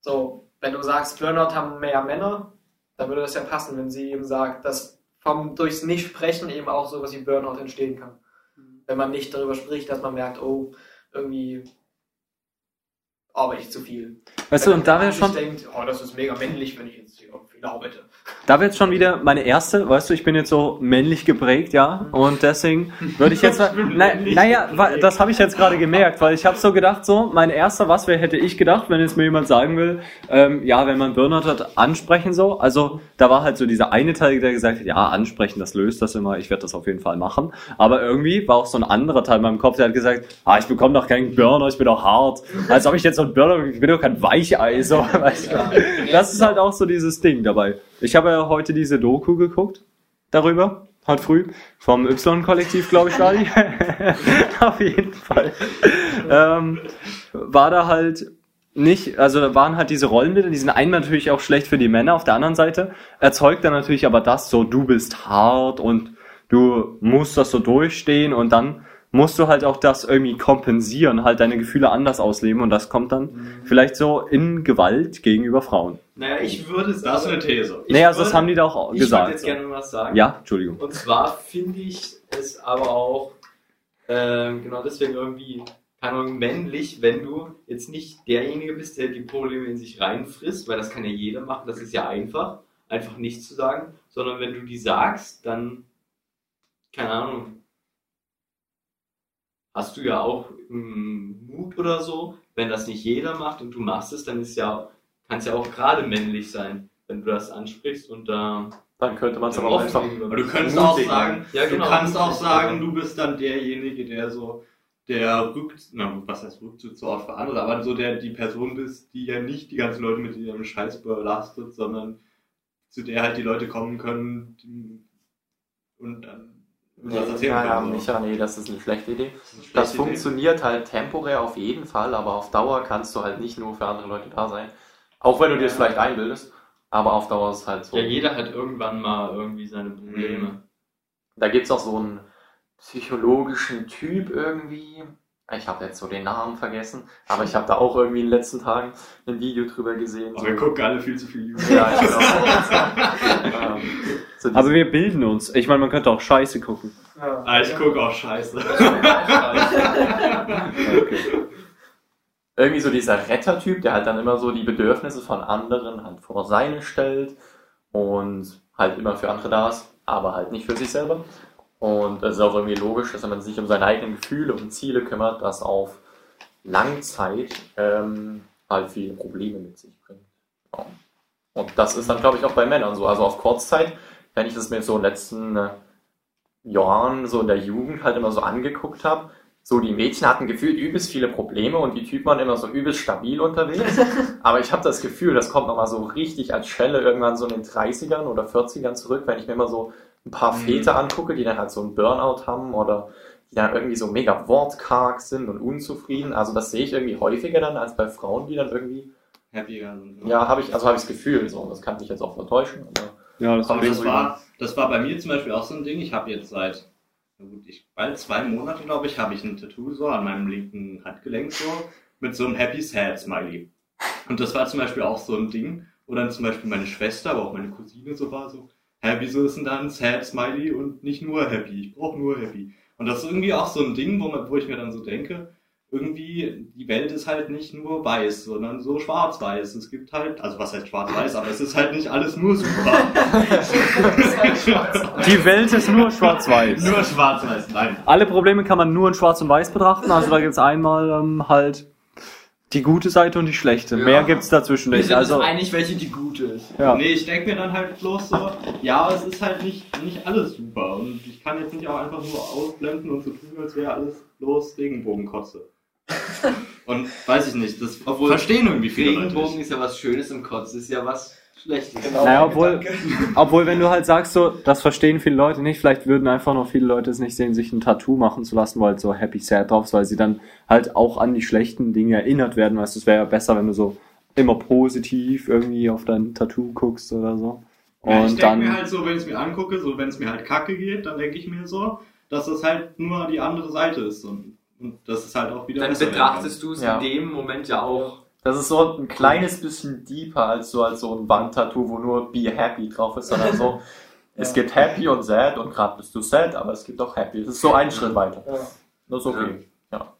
So, wenn du sagst, Burnout haben mehr Männer, dann würde das ja passen, wenn sie eben sagt, dass vom durchs Nicht-Sprechen eben auch sowas wie Burnout entstehen kann. Wenn man nicht darüber spricht, dass man merkt, oh, irgendwie arbeite ich zu viel. Weißt du, und da wäre schon, denkt, oh, das ist mega männlich, wenn ich jetzt hier viel arbeite. da wäre jetzt schon wieder meine erste, weißt du, ich bin jetzt so männlich geprägt, ja, und deswegen würde ich jetzt, na, naja, das habe ich jetzt gerade gemerkt, weil ich habe so gedacht, so, mein erster, was wäre, hätte ich gedacht, wenn jetzt mir jemand sagen will, ähm, ja, wenn man Burnout hat, ansprechen so, also da war halt so dieser eine Teil, der gesagt hat, ja, ansprechen, das löst das immer, ich werde das auf jeden Fall machen, aber irgendwie war auch so ein anderer Teil in meinem Kopf, der hat gesagt, ah, ich bekomme doch keinen Burnout, ich bin doch hart, als ob ich jetzt so ein Burnout, ich bin doch kein Weichei, so, weißt du, das ist halt auch so dieses Ding dabei. Ich habe ja heute diese Doku geguckt darüber, heute früh, vom Y-Kollektiv, glaube ich, war die. Auf jeden Fall. Ähm, war da halt nicht, also da waren halt diese Rollenbilder, die sind einmal natürlich auch schlecht für die Männer, auf der anderen Seite erzeugt dann natürlich aber das so, du bist hart und du musst das so durchstehen und dann musst du halt auch das irgendwie kompensieren, halt deine Gefühle anders ausleben und das kommt dann vielleicht so in Gewalt gegenüber Frauen. Naja, ich würde es Das ist eine These. Ich naja, also das würde- haben die da auch Ich würde gesagt. jetzt gerne was sagen. Ja, Entschuldigung. Und zwar finde ich es aber auch ähm, genau deswegen irgendwie, keine Ahnung, männlich, wenn du jetzt nicht derjenige bist, der die Probleme in sich reinfrisst, weil das kann ja jeder machen, das ist ja einfach, einfach nichts zu sagen, sondern wenn du die sagst, dann, keine Ahnung, hast du ja auch mm, Mut oder so, wenn das nicht jeder macht und du machst es, dann ist ja, kann es ja auch gerade männlich sein, wenn du das ansprichst und da Dann könnte man es aber auch offen einfach. gegenüber Aber du könntest auch sagen, Ja, genau. du kannst auch sagen, du bist dann derjenige, der so der Rück, na, was heißt Rückzugsort für andere, aber so der die Person bist, die ja nicht die ganzen Leute mit ihrem Scheiß belastet, sondern zu der halt die Leute kommen können die, und dann Nee, was erzählen ja, ja, können. so. Micha, nee, das ist eine schlechte Idee. Das eine Das schlechte Idee. funktioniert halt temporär auf jeden Fall, aber auf Dauer kannst du halt nicht nur für andere Leute da sein. Auch wenn du dir das vielleicht einbildest, aber auf Dauer ist halt so. Ja, jeder hat irgendwann mal irgendwie seine Probleme. Da gibt's auch so einen psychologischen Typ irgendwie. Ich habe jetzt so den Namen vergessen, aber ich habe da auch irgendwie in den letzten Tagen ein Video drüber gesehen. Aber wir gucken alle viel zu viel YouTube. Ja, ich genau. ähm, so Aber wir bilden uns. Ich meine, man könnte auch Scheiße gucken. Ja. Ah, ich gucke auch Scheiße. irgendwie so dieser Rettertyp, der halt dann immer so die Bedürfnisse von anderen halt vor seine stellt und halt immer für andere da ist, aber halt nicht für sich selber. Und es ist auch irgendwie logisch, dass wenn man sich um seine eigenen Gefühle und Ziele kümmert, das auf Langzeit ähm, halt viele Probleme mit sich bringt. Ja. Und das ist dann, glaube ich, auch bei Männern so. Also auf Kurzzeit, wenn ich das mir so in den letzten äh, Jahren, so in der Jugend halt immer so angeguckt habe, so die Mädchen hatten gefühlt übelst viele Probleme und die Typen waren immer so übelst stabil unterwegs. Aber ich habe das Gefühl, das kommt nochmal so richtig als Schelle irgendwann so in den 30ern oder 40ern zurück, wenn ich mir immer so ein paar Mhm. Väter angucke, die dann halt so einen Burnout haben oder die dann irgendwie so mega wortkarg sind und unzufrieden. Also das sehe ich irgendwie häufiger dann als bei Frauen, die dann irgendwie, Happier sind. ne? ja, habe ich, also habe ich das Gefühl, so, das kann mich jetzt auch vertäuschen, aber Ja, das Aber das war, das war bei mir zum Beispiel auch so ein Ding. Ich habe jetzt seit na gut, ich, bald zwei Monate, glaube ich, habe ich ein Tattoo so an meinem linken Handgelenk so mit so einem Happy Sad Smiley. Und das war zum Beispiel auch so ein Ding, wo dann zum Beispiel meine Schwester, aber auch meine Cousine so war so, hä, wieso ist denn da ein Sad Smiley und nicht nur Happy? Ich brauche nur Happy. Und das ist irgendwie auch so ein Ding, wo, man, wo ich mir dann so denke, irgendwie, die Welt ist halt nicht nur weiß, sondern so schwarz-weiß. Es gibt halt, also was heißt schwarz-weiß, aber es ist halt nicht alles nur super. Die Welt ist nur schwarz-weiß. Nur schwarz-weiß, nein. Alle Probleme kann man nur in schwarz und weiß betrachten. Also da gibt's einmal ähm, halt die gute Seite und die schlechte. Ja. Mehr gibt's dazwischen Wir nicht. sind Also, einig, welche die gute ist. ja. Nee, ich denke mir dann halt bloß so, ja, es ist halt nicht, nicht alles super. Und ich kann jetzt nicht auch einfach nur ausblenden und so tun, als wäre alles bloß Regenbogenkotze. Und weiß ich nicht, das Obwohl, verstehen irgendwie viele Regenbogen ist ja was Schönes im Kotz, ist ja was Schlechtes. Genau, Naja, obwohl-. Obwohl, wenn du halt sagst, so, das verstehen viele Leute nicht, vielleicht würden einfach noch viele Leute es nicht sehen, sich ein Tattoo machen zu lassen, weil halt so Happy Sad drauf ist, weil sie dann halt auch an die schlechten Dinge erinnert werden. Weißt du, es wäre ja besser, wenn du so immer positiv irgendwie auf dein Tattoo guckst oder so. Und Ja, ich denke mir halt so, wenn ich es mir angucke, so wenn es mir halt kacke geht, dann denke ich mir so, dass das halt nur die andere Seite ist. Und, und das ist halt auch wieder Dann betrachtest du es Ja. in dem Moment ja auch. Das ist so ein kleines bisschen deeper als so, als so ein Wandtattoo, wo nur Be Happy drauf ist, sondern so, es gibt Happy und Sad und gerade bist du Sad, aber es gibt auch Happy. Es ist so ein Schritt weiter. Ja. Das ist okay. Ja.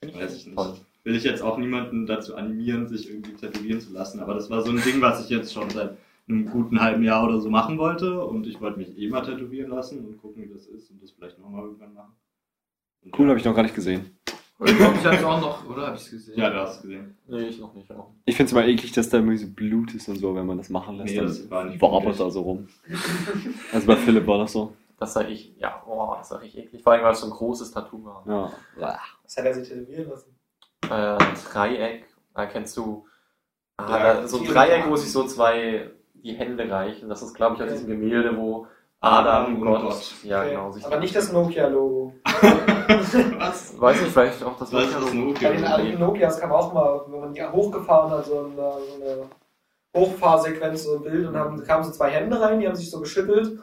Finde Weiß ich nicht. toll. Will ich jetzt auch niemanden dazu animieren, sich irgendwie tätowieren zu lassen. Aber das war so ein Ding, was ich jetzt schon seit einem guten halben Jahr oder so machen wollte. Und ich wollte mich eh mal tätowieren lassen und gucken, wie das ist und das vielleicht nochmal irgendwann machen. Und Cool, ja. habe ich noch gar nicht gesehen. Ich glaube, ich hab's auch noch, oder? Hab ich's gesehen? Ja, du hast es gesehen. Nee, ich noch nicht. Auch. Ich finde es immer eklig, dass da irgendwie so Blut ist und so, wenn man das machen lässt. Nee, dann das war nicht wirklich. da so rum. Also bei Philipp war das so. Das sag ich, ja, oh, das sag ich eklig. Vor allem, weil es so ein großes Tattoo war. Ja. Was hat er sich tätowieren lassen? Äh, Dreieck, da kennst du, ah, Ja, da, so ein Dreieck, wo sich so zwei die Hände reichen. Das ist, glaube ich, aus Ja. diesem Gemälde, wo Adam und Gott, Gott. ja, Okay. genau, sich Aber nicht das Nokia-Logo. Was? Weiß nicht, vielleicht auch das Was ist das Logo. Bei den alten Nokias kam auch mal, wenn man die hochgefahren hat, so eine, so eine Hochfahrsequenz, so ein Bild, und haben, kamen so zwei Hände rein, die haben sich so geschüttelt.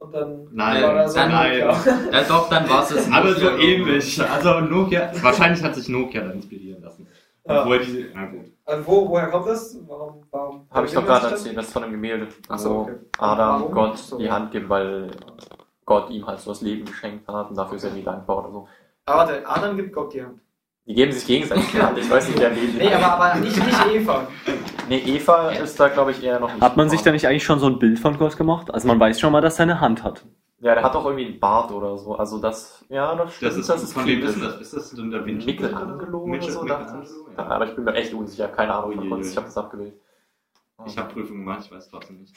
Und dann Nein, war da so ein nein. Nokia. Ja, doch, dann war es es. Aber so ähnlich. Also Nokia, wahrscheinlich hat sich Nokia dann inspirieren lassen. Ja. Obwohl die, na gut. Also wo, woher kommt das? Warum? warum Habe ich doch gerade erzählt, das ist von einem Gemälde, Ach so, wo okay. Adam Warum? Gott So. die Hand gibt, weil Gott ihm halt so das Leben geschenkt hat und dafür ist er nie dankbar oder so. Aber der Adam gibt Gott die Hand. Die geben sich gegenseitig die Hand. Ich weiß nicht, wer neben Nee, aber, aber nicht, nicht Eva. Nee, Eva ist da, glaube ich, eher noch nicht. Hat man sich da nicht eigentlich schon so ein Bild von Gott gemacht? Also man weiß schon mal, dass er eine Hand hat. Ja, der hat doch irgendwie einen Bart oder so. Also das, ja, das stimmt. Das ist, von wem ist das? Ist das denn der Vinci? Michelangelo oder so? dachte Michelangelo, ich. ja. Aber ich bin mir echt unsicher, keine Ahnung Kunst, ui. ich habe das abgewählt. Ich habe Prüfung gemacht, ich weiß trotzdem nicht.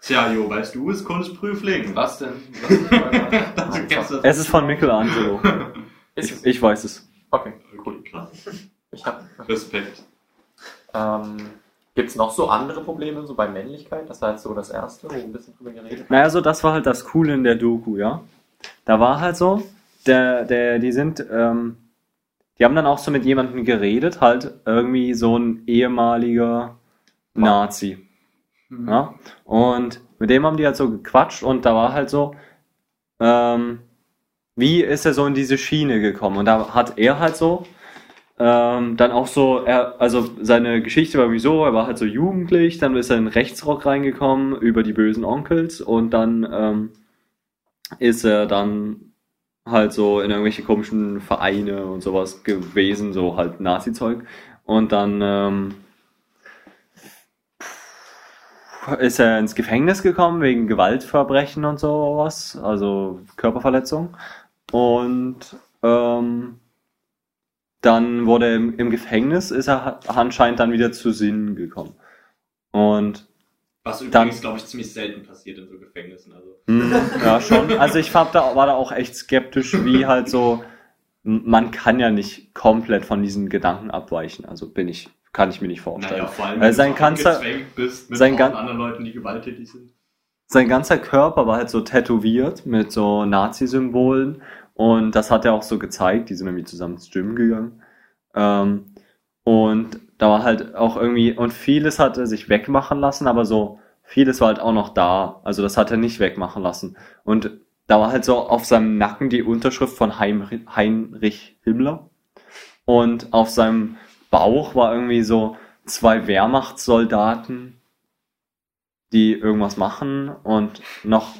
Tja, Jo, weißt du, ist Kunstprüfling. Was denn? Kennst das. Es ist von Michelangelo. Ist Ich, ich weiß es. Okay, cool. Okay, krass. Ich hab, Respekt. ähm, Gibt es noch so andere Probleme, so bei Männlichkeit? Das war jetzt so das erste, wo wir ein bisschen drüber geredet haben. Naja, so das war halt das Coole in der Doku, ja. Da war halt so, der, der, die sind, ähm, die haben dann auch so mit jemandem geredet, halt irgendwie so ein ehemaliger Nazi. Ja? Und mit dem haben die halt so gequatscht und da war halt so, ähm, wie ist er so in diese Schiene gekommen? Und da hat er halt so, ähm, dann auch so, er, also seine Geschichte war wieso, er war halt so jugendlich, dann ist er in Rechtsrock reingekommen über die bösen Onkels und dann ähm, ist er dann halt so in irgendwelche komischen Vereine und sowas gewesen, so halt Nazi-Zeug. Und dann ähm, ist er ins Gefängnis gekommen wegen Gewaltverbrechen und sowas, also Körperverletzung. Und ähm, dann wurde er im, im Gefängnis, ist er anscheinend dann wieder zu Sinnen gekommen. Und Was übrigens, glaube ich, ziemlich selten passiert in so Gefängnissen. Also. hm, ja, schon. Also ich hab da, war da auch echt skeptisch, wie halt so man kann ja nicht komplett von diesen Gedanken abweichen. Also bin ich, kann ich mir nicht vorstellen. Naja, vor allem, Weil sein ganzer- bist mit sein gan- anderen Leuten, die gewalttätig sind. sein ganzer Körper war halt so tätowiert mit so Nazi-Symbolen und das hat er auch so gezeigt, die sind irgendwie zusammen ins Gym gegangen. Ähm, und da war halt auch irgendwie, und vieles hat er sich wegmachen lassen, aber so vieles war halt auch noch da. Also das hat er nicht wegmachen lassen. Und da war halt so auf seinem Nacken die Unterschrift von Heinrich, Heinrich Himmler. Und auf seinem Bauch war irgendwie so zwei Wehrmachtssoldaten, die irgendwas machen und noch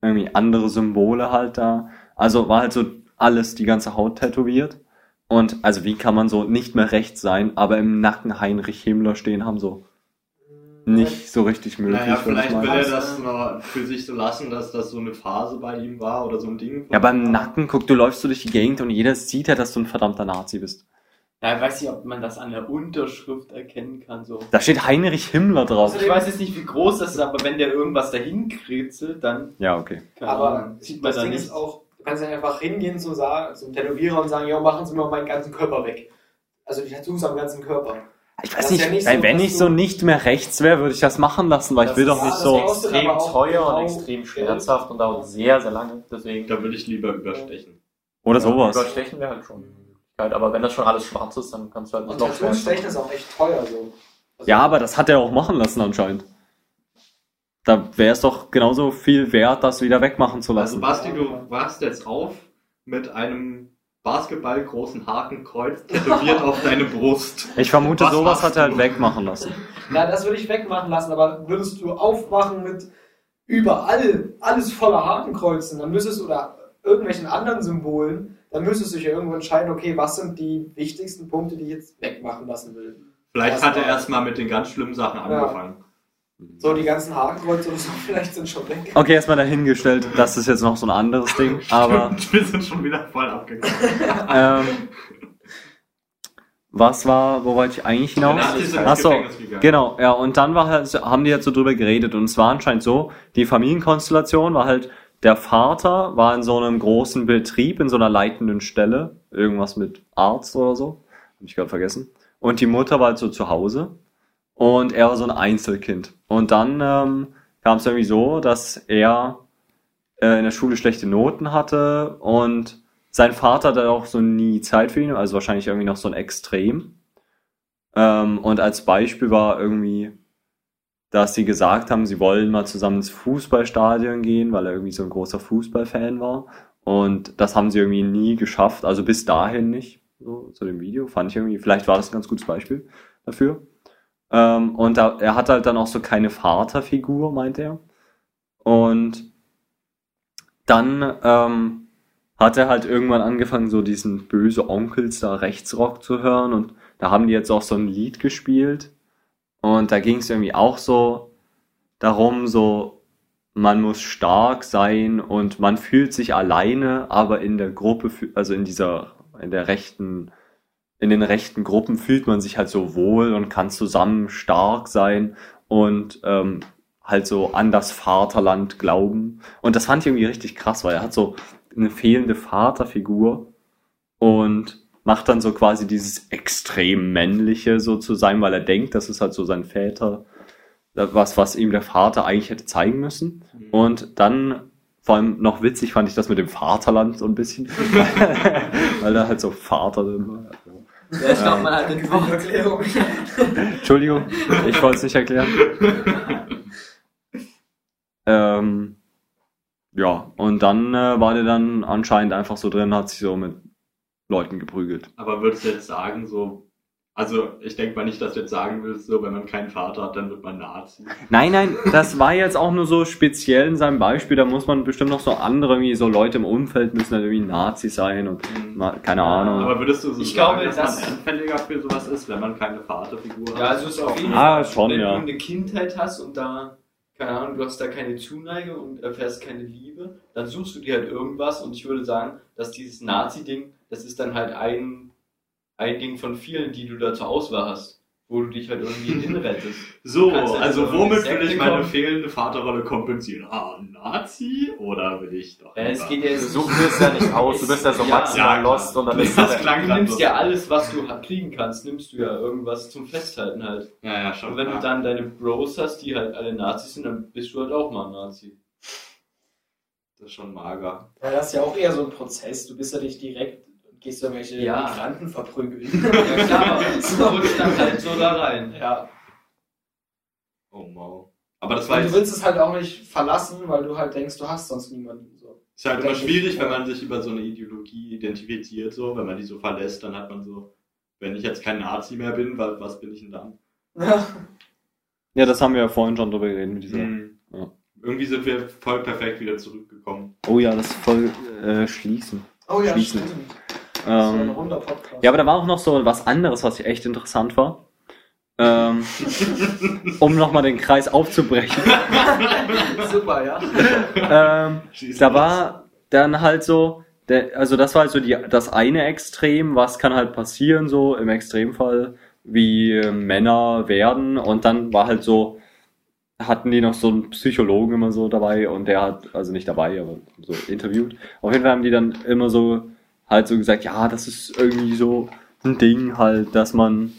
irgendwie andere Symbole halt da. Also war halt so alles, die ganze Haut tätowiert. Und also wie kann man so nicht mehr rechts sein, aber im Nacken Heinrich Himmler stehen haben, so nicht so richtig möglich. Naja, vielleicht will er das noch für sich so lassen, dass das so eine Phase bei ihm war oder so ein Ding. Ja, beim Nacken, guck, du läufst so durch die Gegend und jeder sieht ja, dass du ein verdammter Nazi bist. Ja, ich weiß nicht, ob man das an der Unterschrift erkennen kann. So. Da steht Heinrich Himmler drauf. Ich weiß jetzt nicht, wie groß das ist, aber wenn der irgendwas dahin kritzelt, dann Ja, okay. Aber sieht man das da Ding nicht. ist auch, du kannst ja einfach hingehen zum, Sa zum Tätowierer und sagen, ja, machen Sie mir meinen ganzen Körper weg. Also die Tattoos am ganzen Körper. Ich weiß nicht, ja nicht so, wenn ich so nicht mehr rechts wäre, würde ich das machen lassen, weil ich will doch ja, nicht das so. Extrem teuer und extrem schmerzhaft und dauert sehr, sehr lange. Deswegen. Da würde ich lieber überstechen. Oder sowas. Überstechen wäre halt schon eine Möglichkeit. Aber wenn das schon alles schwarz ist, dann kannst du halt Und noch stechen ist auch echt teuer so. Also, Ja, aber das hat er auch machen lassen anscheinend. Da wäre es doch genauso viel wert, das wieder wegmachen zu Also lassen. Basti, du wachst jetzt auf mit einem basketballgroßen Hakenkreuz tätowiert auf deine Brust. Ich vermute, Was sowas hat er halt wegmachen lassen. Na, das würde ich wegmachen lassen, aber würdest du aufwachen mit überall alles voller Hakenkreuzen, dann müsstest du oder irgendwelchen anderen Symbolen, dann müsstest du dich ja irgendwo entscheiden, okay, was sind die wichtigsten Punkte, die ich jetzt wegmachen lassen will. Vielleicht Das hat er erstmal mit den ganz schlimmen Sachen angefangen. So, die ganzen Hakenkreuze oder so vielleicht sind schon weg. Okay, erstmal dahingestellt, das ist jetzt noch so ein anderes Ding, aber Wir sind schon wieder voll abgegangen. ähm, was war, wo wollte ich eigentlich hinaus? Nazis sind ins Ach so, Gefängnis gegangen. Genau, ja, und dann war halt, haben die jetzt so drüber geredet und es war anscheinend so, die Familienkonstellation war halt, der Vater war in so einem großen Betrieb, in so einer leitenden Stelle, irgendwas mit Arzt oder so, hab ich gerade vergessen. Und die Mutter war halt so zu Hause und er war so ein Einzelkind. Und dann ähm, kam es irgendwie so, dass er äh, in der Schule schlechte Noten hatte und sein Vater hatte auch so nie Zeit für ihn, also wahrscheinlich irgendwie noch so ein Extrem. Ähm, und als Beispiel war irgendwie, dass sie gesagt haben, sie wollen mal zusammen ins Fußballstadion gehen, weil er irgendwie so ein großer Fußballfan war. Und das haben sie irgendwie nie geschafft, also bis dahin nicht. So, zu dem Video fand ich irgendwie, vielleicht war das ein ganz gutes Beispiel dafür. Ähm, und da, er hat halt dann auch so keine Vaterfigur, meint er. Und dann ähm, hat er halt irgendwann angefangen, so diesen böse Onkels da Rechtsrock zu hören und da haben die jetzt auch so ein Lied gespielt und da ging es irgendwie auch so darum, so man muss stark sein und man fühlt sich alleine, aber in der Gruppe, also in dieser, in der rechten, in den rechten Gruppen fühlt man sich halt so wohl und kann zusammen stark sein und ähm, halt so an das Vaterland glauben. Und das fand ich irgendwie richtig krass, weil er hat so eine fehlende Vaterfigur und macht dann so quasi dieses extrem männliche so zu sein, weil er denkt, das ist halt so sein Väter, was, was ihm der Vater eigentlich hätte zeigen müssen. Und dann, vor allem noch witzig fand ich das mit dem Vaterland so ein bisschen, weil da halt so Vater drin war. Ja, ich glaube, man hat den Wort. Erklärung. Entschuldigung, ich wollte es nicht erklären. ähm, ja, und dann äh, war der dann anscheinend einfach so drin, hat sich so mit Leuten geprügelt. Aber würdest du jetzt sagen, so, also ich denke mal nicht, dass du jetzt sagen willst, so, wenn man keinen Vater hat, dann wird man Nazi. Nein, nein, das war jetzt auch nur so speziell in seinem Beispiel. Da muss man bestimmt noch so andere, irgendwie so Leute im Umfeld müssen halt irgendwie Nazis sein und mal, keine Ahnung. Aber würdest du so Ich sagen, glaube, dass das- man anfälliger für sowas ist, wenn man keine Vaterfigur hat? Ja, also es ist auf jeden Ah, Fall, schon, wenn ja. du eine Kindheit hast und da, keine Ahnung, du hast da keine Zuneigung und erfährst keine Liebe, dann suchst du dir halt irgendwas und ich würde sagen, dass dieses Nazi-Ding, das ist dann halt ein, ein Ding von vielen, die du da zur Auswahl hast. wo du dich halt irgendwie hinrettest. So, ja also so womit will ich meine kommen. fehlende Vaterrolle kompensieren? Ah, Nazi? Oder will ich doch... Ja, es lieber- geht ja Suchen wir es ja nicht aus, du bist ja so Ja, maximal ja, lost und dann bist du das klang Du nimmst so. ja alles, was du kriegen kannst, nimmst du ja irgendwas zum Festhalten halt. Ja, ja, schon. Und wenn klar. du dann deine Bros hast, die halt alle Nazis sind, dann bist du halt auch mal ein Nazi. Das ist schon mager. Ja, das ist ja auch eher so ein Prozess. Du bist ja nicht direkt, gehst ja welche Ja. Migranten verprügeln. Ja klar, du rutscht dann halt so da rein. ja. Oh, wow. Aber das war Und du willst es halt auch nicht verlassen, weil du halt denkst, du hast sonst niemanden. So. ist halt immer ich, schwierig, wenn man sich über so eine Ideologie identifiziert, so, wenn man die so verlässt, dann hat man so, wenn ich jetzt kein Nazi mehr bin, wa- was bin ich denn dann? Ja. Ja, das haben wir ja vorhin schon drüber geredet mit dieser. Hm. Ja. Irgendwie sind wir voll perfekt wieder zurückgekommen. Oh ja, das voll äh, schließen. Oh ja, Schließen. stimmt. So Ähm, Podcast. ja, aber da war auch noch so was anderes, was echt interessant war. Ähm, um nochmal den Kreis aufzubrechen. Super, ja. ähm, da war dann halt so, der, also das war halt so die, das eine Extrem, was kann halt passieren, so im Extremfall, wie äh, Männer werden und dann war halt so, hatten die noch so einen Psychologen immer so dabei und der hat, also nicht dabei, aber so interviewt. Auf jeden Fall haben die dann immer so halt so gesagt, ja, das ist irgendwie so ein Ding halt, dass man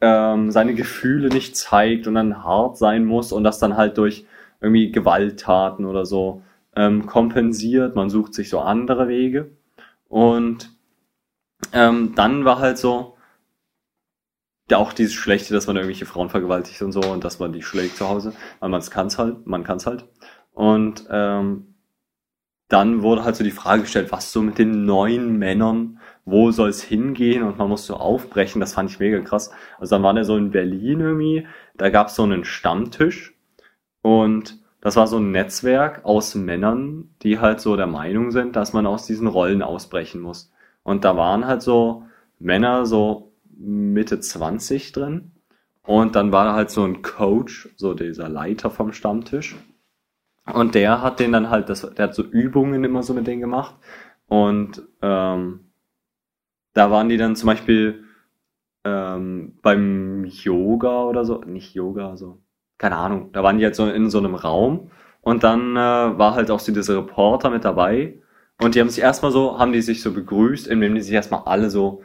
ähm, seine Gefühle nicht zeigt und dann hart sein muss und das dann halt durch irgendwie Gewalttaten oder so ähm, kompensiert. Man sucht sich so andere Wege. Und ähm, dann war halt so, ja, auch dieses Schlechte, dass man irgendwelche Frauen vergewaltigt und so und dass man die schlägt zu Hause, weil man es kann's halt, man kann's halt. Und ähm, dann wurde halt so die Frage gestellt, was so mit den neuen Männern, wo soll es hingehen und man muss so aufbrechen, das fand ich mega krass. Also dann war der so in Berlin irgendwie, da gab es so einen Stammtisch und das war so ein Netzwerk aus Männern, die halt so der Meinung sind, dass man aus diesen Rollen ausbrechen muss. Und da waren halt so Männer so Mitte 20 drin. Und dann war da halt so ein Coach, so dieser Leiter vom Stammtisch. Und der hat den dann halt, das, der hat so Übungen immer so mit denen gemacht. Und ähm, da waren die dann zum Beispiel ähm, beim Yoga oder so, nicht Yoga, so, keine Ahnung, da waren die halt so in so einem Raum. Und dann äh, war halt auch so dieser Reporter mit dabei. Und die haben sich erstmal so, haben die sich so begrüßt, indem die sich erstmal alle so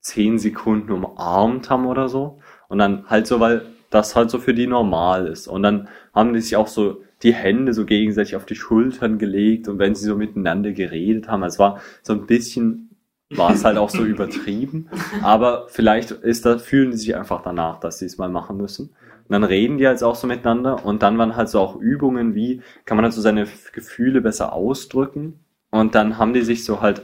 zehn Sekunden umarmt haben oder so. Und dann halt so, weil das halt so für die normal ist und dann haben die sich auch so die Hände so gegenseitig auf die Schultern gelegt und wenn sie so miteinander geredet haben, es war so ein bisschen war es halt auch so übertrieben. Aber vielleicht ist da, fühlen die sich einfach danach, dass sie es mal machen müssen. Und dann reden die halt auch so miteinander und dann waren halt so auch Übungen, wie kann man halt so seine Gefühle besser ausdrücken. Und dann haben die sich so halt,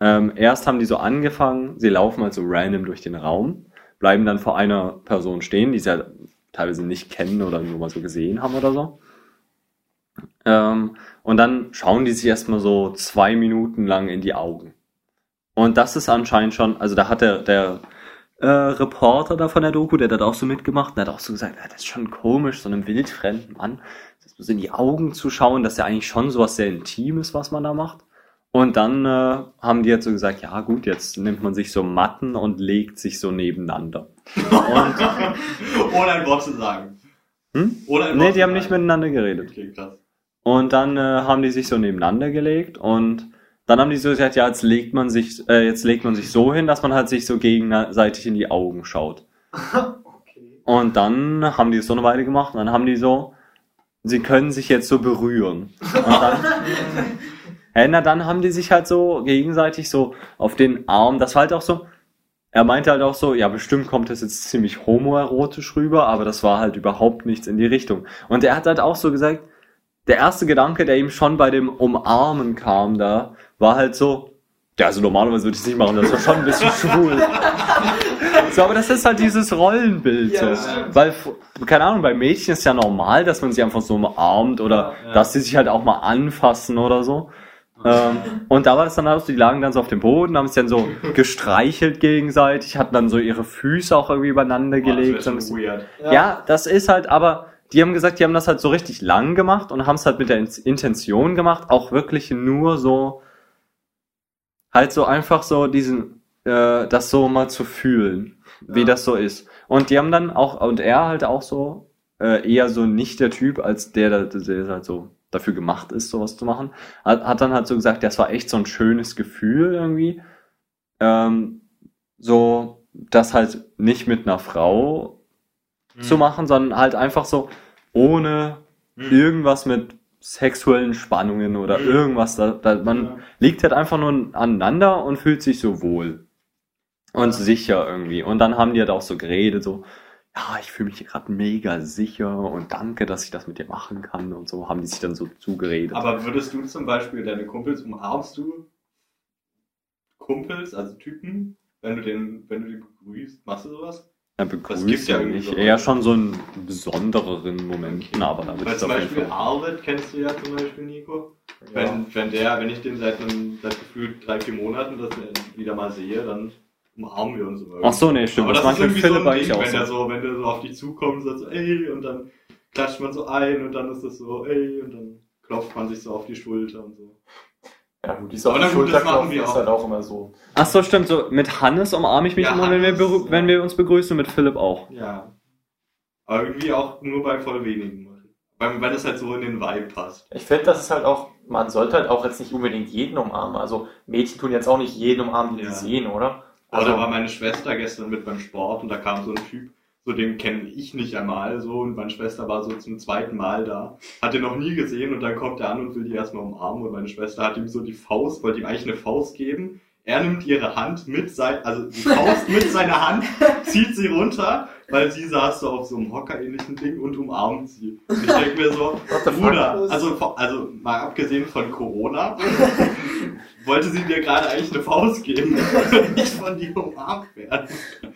ähm, erst haben die so angefangen, sie laufen halt so random durch den Raum, bleiben dann vor einer Person stehen, die sie halt teilweise nicht kennen oder nur mal so gesehen haben oder so. Ähm, und dann schauen die sich erstmal so zwei Minuten lang in die Augen. Und das ist anscheinend schon, also da hat der, der äh, Reporter da von der Doku, der hat auch so mitgemacht, der hat auch so gesagt, ja, das ist schon komisch, so einem wildfremden Mann so in die Augen zu schauen, dass ja eigentlich schon sowas sehr Intimes, was man da macht. Und dann äh, haben die jetzt so gesagt, ja gut, jetzt nimmt man sich so Matten und legt sich so nebeneinander. Und, Ohne ein Wort zu sagen. hm? Ohne ein Nee, Wort die zu haben nicht miteinander geredet. Okay, krass. Und dann äh, haben die sich so nebeneinander gelegt und dann haben die so gesagt, ja, jetzt legt man sich, äh, jetzt legt man sich so hin, dass man halt sich so gegenseitig in die Augen schaut. Okay. Und dann haben die es so eine Weile gemacht und dann haben die so, sie können sich jetzt so berühren. Und dann, Hä, na dann haben die sich halt so gegenseitig so auf den Arm, das war halt auch so, er meinte halt auch so, ja, bestimmt kommt das jetzt ziemlich homoerotisch rüber, aber das war halt überhaupt nichts in die Richtung. Und er hat halt auch so gesagt, der erste Gedanke, der ihm schon bei dem Umarmen kam da, war halt so, ja, also normalerweise würde ich es nicht machen, das war schon ein bisschen schwul. So, aber das ist halt dieses Rollenbild. Ja, so. Weil, keine Ahnung, bei Mädchen ist ja normal, dass man sie einfach so umarmt oder Ja. dass sie sich halt auch mal anfassen oder so. Ähm, und da war es dann halt so, die lagen dann so auf dem Boden, haben sich dann so gestreichelt gegenseitig, hatten dann so ihre Füße auch irgendwie übereinander Boah, gelegt. das so weird. Ja. das ist halt, aber die haben gesagt, die haben das halt so richtig lang gemacht und haben es halt mit der In- Intention gemacht, auch wirklich nur so, halt so einfach so diesen äh, das so mal zu fühlen, wie Ja. das so ist. Und die haben dann auch, und er halt auch so, äh, eher so nicht der Typ, als der, der, der halt so dafür gemacht ist, sowas zu machen, hat, hat dann halt so gesagt, das war echt so ein schönes Gefühl irgendwie. Ähm, so, das halt nicht mit einer Frau zu machen, sondern halt einfach so ohne Mhm. irgendwas mit sexuellen Spannungen oder Mhm. irgendwas. Da, da, man Ja. liegt halt einfach nur aneinander und fühlt sich so wohl und sicher irgendwie. Und dann haben die halt auch so geredet, so, ja, ich fühle mich hier gerade mega sicher und danke, dass ich das mit dir machen kann und so haben die sich dann so zugeredet. Aber würdest du zum Beispiel deine Kumpels umarmst du Kumpels, also Typen, wenn du den, wenn du die begrüßt, machst du sowas? ja, begrüßt ja ja nicht. so. Eher schon so einen besondereren Momenten, aber da Weil zum Beispiel. Arvid kennst du ja zum Beispiel, Nico. Wenn, wenn der, wenn ich den seit einem, seit gefühlt drei, vier Monaten das wieder mal sehe, dann umarmen wir uns immer. Ach so, nee, stimmt. Aber Das das, ist mit irgendwie so Philipp ein eigentlich Ding, auch wenn so. der so, wenn der so auf dich zukommt und sagt so, ey, und dann klatscht man so ein und dann ist das so, ey, und dann klopft man sich so auf die Schulter und so. Ja, gut, die auf Aber die das machen wir ist auch. halt auch immer so. Ach so, stimmt. So mit Hannes umarme ich mich Ja, immer, wenn wir, ja. wenn wir uns begrüßen, mit Philipp auch. Ja. Aber irgendwie auch nur bei voll wenigen. Weil, weil das halt so in den Vibe passt. Ich finde, das ist halt auch, man sollte halt auch jetzt nicht unbedingt jeden umarmen. Also Mädchen tun jetzt auch nicht jeden umarmen, die Ja. sie sehen, oder? Aber Also, da war meine Schwester gestern mit beim Sport und da kam so ein Typ, so den kenne ich nicht einmal so und meine Schwester war so zum zweiten Mal da, hat den noch nie gesehen und dann kommt er an und will die erstmal umarmen und meine Schwester hat ihm so die Faust, wollte ihm eigentlich eine Faust geben. Er nimmt ihre Hand mit sein, also die Faust mit seiner Hand, zieht sie runter, weil sie saß so auf so einem Hocker-ähnlichen Ding und umarmt sie. Und ich denke mir so? Bruder, also, also mal abgesehen von Corona, wollte sie dir gerade eigentlich eine Faust geben, nicht von dir umarmt werden.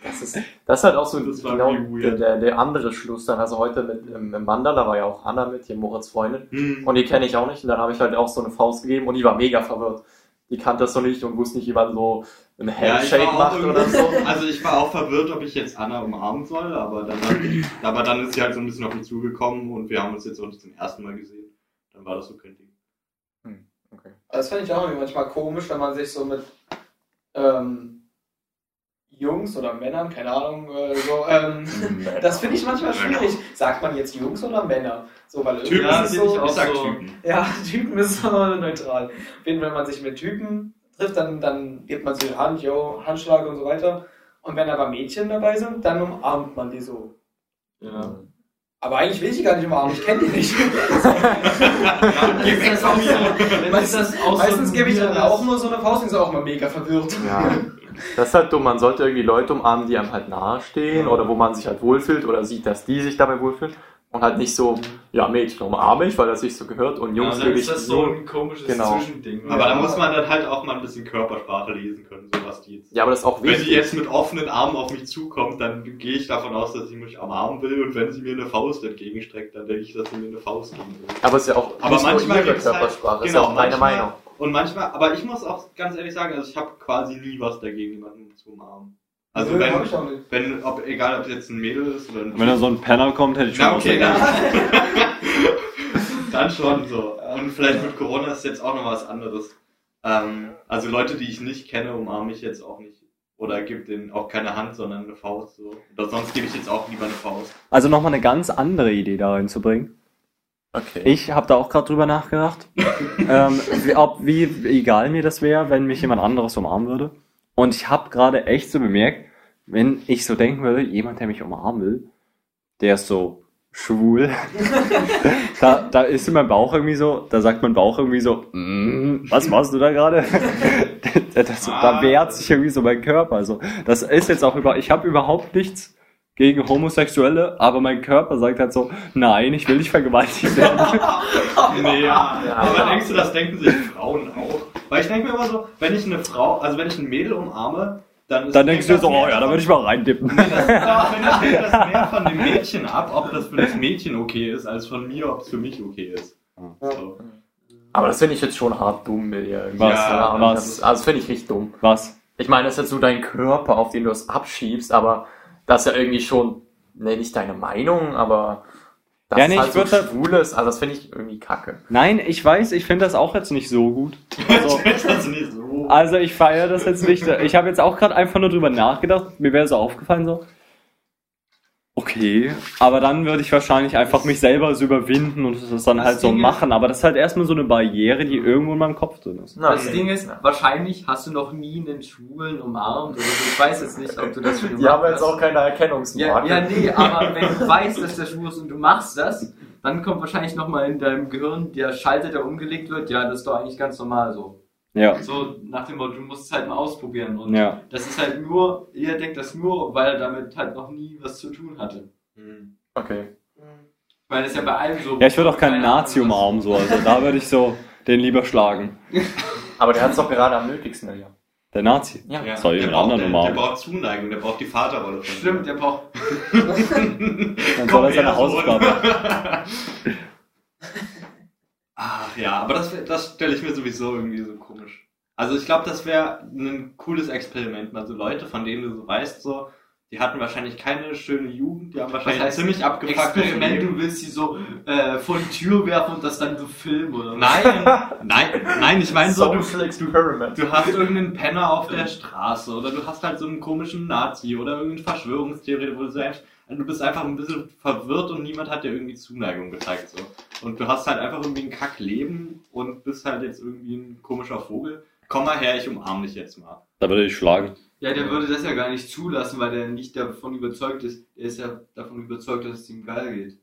Das ist, das ist halt auch so genau der, der, der andere Schluss dann. Also heute mit ähm, im Mandala war ja auch Anna mit, hier Moritz Freundin. Hm. Und die kenne ich auch nicht. Und dann habe ich halt auch so eine Faust gegeben und die war mega verwirrt. Die kannte das so nicht und wusste nicht, wie man so Ja, ich Handshake auch macht oder so. Also ich war auch verwirrt, ob ich jetzt Anna umarmen soll, aber dann, hat, aber dann ist sie halt so ein bisschen auf mich zugekommen und wir haben uns jetzt auch nicht zum ersten Mal gesehen. Dann war das so kein Ding. Okay. Das finde ich auch irgendwie manchmal komisch, wenn man sich so mit ähm, Jungs oder Männern, keine Ahnung, äh, so, ähm, das finde ich manchmal schwierig. Sagt man jetzt Jungs oder Männer? So, weil irgendwie Typen ist sind ich so, auch sag so- Typen. ja, Typen ist so neutral. Wenn man sich mit Typen trifft, dann, dann gibt man sich Hand, yo, Handschlag und so weiter. Und wenn aber Mädchen dabei sind, dann umarmt man die so. Ja. Aber eigentlich will ich die gar nicht umarmen, ich kenne die nicht. Geh weg von mir. Meistens, gebe ich dann auch nur so eine Faust und ist auch mal mega verwirrt. Ja. Das ist halt dumm. Man sollte irgendwie Leute umarmen, die einem halt nahestehen oder wo man sich halt wohlfühlt oder sieht, dass die sich dabei wohlfühlen. Und halt nicht so, ja, Mädchen umarme ich, weil das sich so gehört und Ja, Jungs dann will ist ich das so ein komisches Genau. Zwischending. Aber da muss man dann halt auch mal ein bisschen Körpersprache lesen können, so was die jetzt. Ja, aber das ist auch Wenn wichtig. sie jetzt mit offenen Armen auf mich zukommt, dann gehe ich davon aus, dass sie mich umarmen will und wenn sie mir eine Faust entgegenstreckt, dann denke ich, dass sie mir eine Faust geben will. aber es ist ja auch Aber nicht nur manchmal ihre halt- Körpersprache, ist genau, ja auch meine manchmal- Meinung. Und manchmal, aber ich muss auch ganz ehrlich sagen, also ich habe quasi nie was dagegen, jemanden zu umarmen. Also Nö, wenn, hab ich auch nicht. wenn, ob, egal ob es jetzt ein Mädel ist oder ein Wenn da so ein Penner kommt, hätte ich schon Na okay, dann, dann schon so. Und vielleicht mit Corona ist jetzt auch noch was anderes. Ähm, also Leute, die ich nicht kenne, umarme ich jetzt auch nicht. Oder gebe denen auch keine Hand, sondern eine Faust. So. Oder sonst gebe ich jetzt auch lieber eine Faust. Also nochmal eine ganz andere Idee da reinzubringen. Okay. Ich habe da auch gerade drüber nachgedacht, ähm, wie, ob, wie egal mir das wäre, wenn mich jemand anderes umarmen würde. Und ich habe gerade echt so bemerkt, wenn ich so denken würde, jemand, der mich umarmen will, der ist so schwul, da, da ist in meinem Bauch irgendwie so, da sagt mein Bauch irgendwie so, mm, was machst du da gerade? da wehrt sich irgendwie so mein Körper. Also das ist jetzt auch über, ich habe überhaupt nichts gegen Homosexuelle, aber mein Körper sagt halt so, nein, ich will nicht vergewaltigt werden. Nee. Ja. Aber denkst du, das denken sich Frauen auch? Weil ich denke mir immer so, wenn ich eine Frau, also wenn ich ein Mädel umarme, dann ist Dann denkst du dir so, das oh ja, da würde ich mal reindippen. Das, da finde ich, hängt das mehr von dem Mädchen ab, ob das für das Mädchen okay ist, als von mir, ob es für mich okay ist. So. Aber das finde ich jetzt schon hart dumm mit irgendwie. Was? Ahnung, Was? Das, also das finde ich richtig dumm. Was? Ich meine, das ist jetzt so dein Körper, auf den du es abschiebst, aber das ist ja irgendwie schon, ne, nicht deine Meinung, aber Das Ja, ist nee, halt ich so würd halt- schwules, also das finde ich irgendwie kacke. Nein, ich weiß, ich finde das auch jetzt nicht so gut. Also, nicht so. also ich feiere das jetzt nicht. Ich habe jetzt auch gerade einfach nur drüber nachgedacht. Mir wäre so aufgefallen so. Okay, aber dann würde ich wahrscheinlich einfach mich selber so überwinden und das dann Das halt so Ding ist- machen. Aber das ist halt erstmal so eine Barriere, die irgendwo in meinem Kopf drin ist. Na, Das okay. Ding ist, Ja. wahrscheinlich hast du noch nie einen Schwulen umarmt oder so. Ich weiß jetzt nicht, ob du das schon Die haben gemacht jetzt auch hast. keine Ja, Erkennungsmarke. ja, nee, aber wenn du weißt, dass der schwul ist und du machst das, dann kommt wahrscheinlich nochmal in deinem Gehirn der Schalter, der umgelegt wird. Ja, das ist doch eigentlich ganz normal so. Ja, So nach dem Motto, du musst es halt mal ausprobieren. Und ja. das ist halt nur, jeder denkt das nur, weil er damit halt noch nie was zu tun hatte. Okay. Weil das ist ja bei allem so. Ja, ich würde auch keinen Nazi umarmen, so. Also da würde ich so den lieber schlagen. Aber der hat es doch gerade am nötigsten, ja. Der Nazi. Ja. Ja, Soll ich der, braucht, anderen der, der braucht Zuneigung, der braucht die Vaterrolle. von Stimmt, der braucht. Dann soll er seine Hausaufgabe. Ach ja, aber das, das stelle ich mir sowieso irgendwie so komisch. Also ich glaube, das wäre ein cooles Experiment, mal so Leute, von denen du so weißt, so, die hatten wahrscheinlich keine schöne Jugend, die haben wahrscheinlich heißt ziemlich abgefucktes Experiment, du willst sie so äh, vor die Tür werfen und das dann so filmen, oder? Nein, nein, nein, ich meine so, du du hast irgendeinen Penner auf der Straße oder du hast halt so einen komischen Nazi oder irgendeinen Verschwörungstheoretiker, wo du sagst, du bist einfach ein bisschen verwirrt und niemand hat dir irgendwie Zuneigung gezeigt. So. Und du hast halt einfach irgendwie ein Kackleben und bist halt jetzt irgendwie ein komischer Vogel. Komm mal her, ich umarme dich jetzt mal. Da würde ich schlagen. Ja, der würde das ja gar nicht zulassen, weil der nicht davon überzeugt ist. Der ist ja davon überzeugt, dass es ihm geil geht.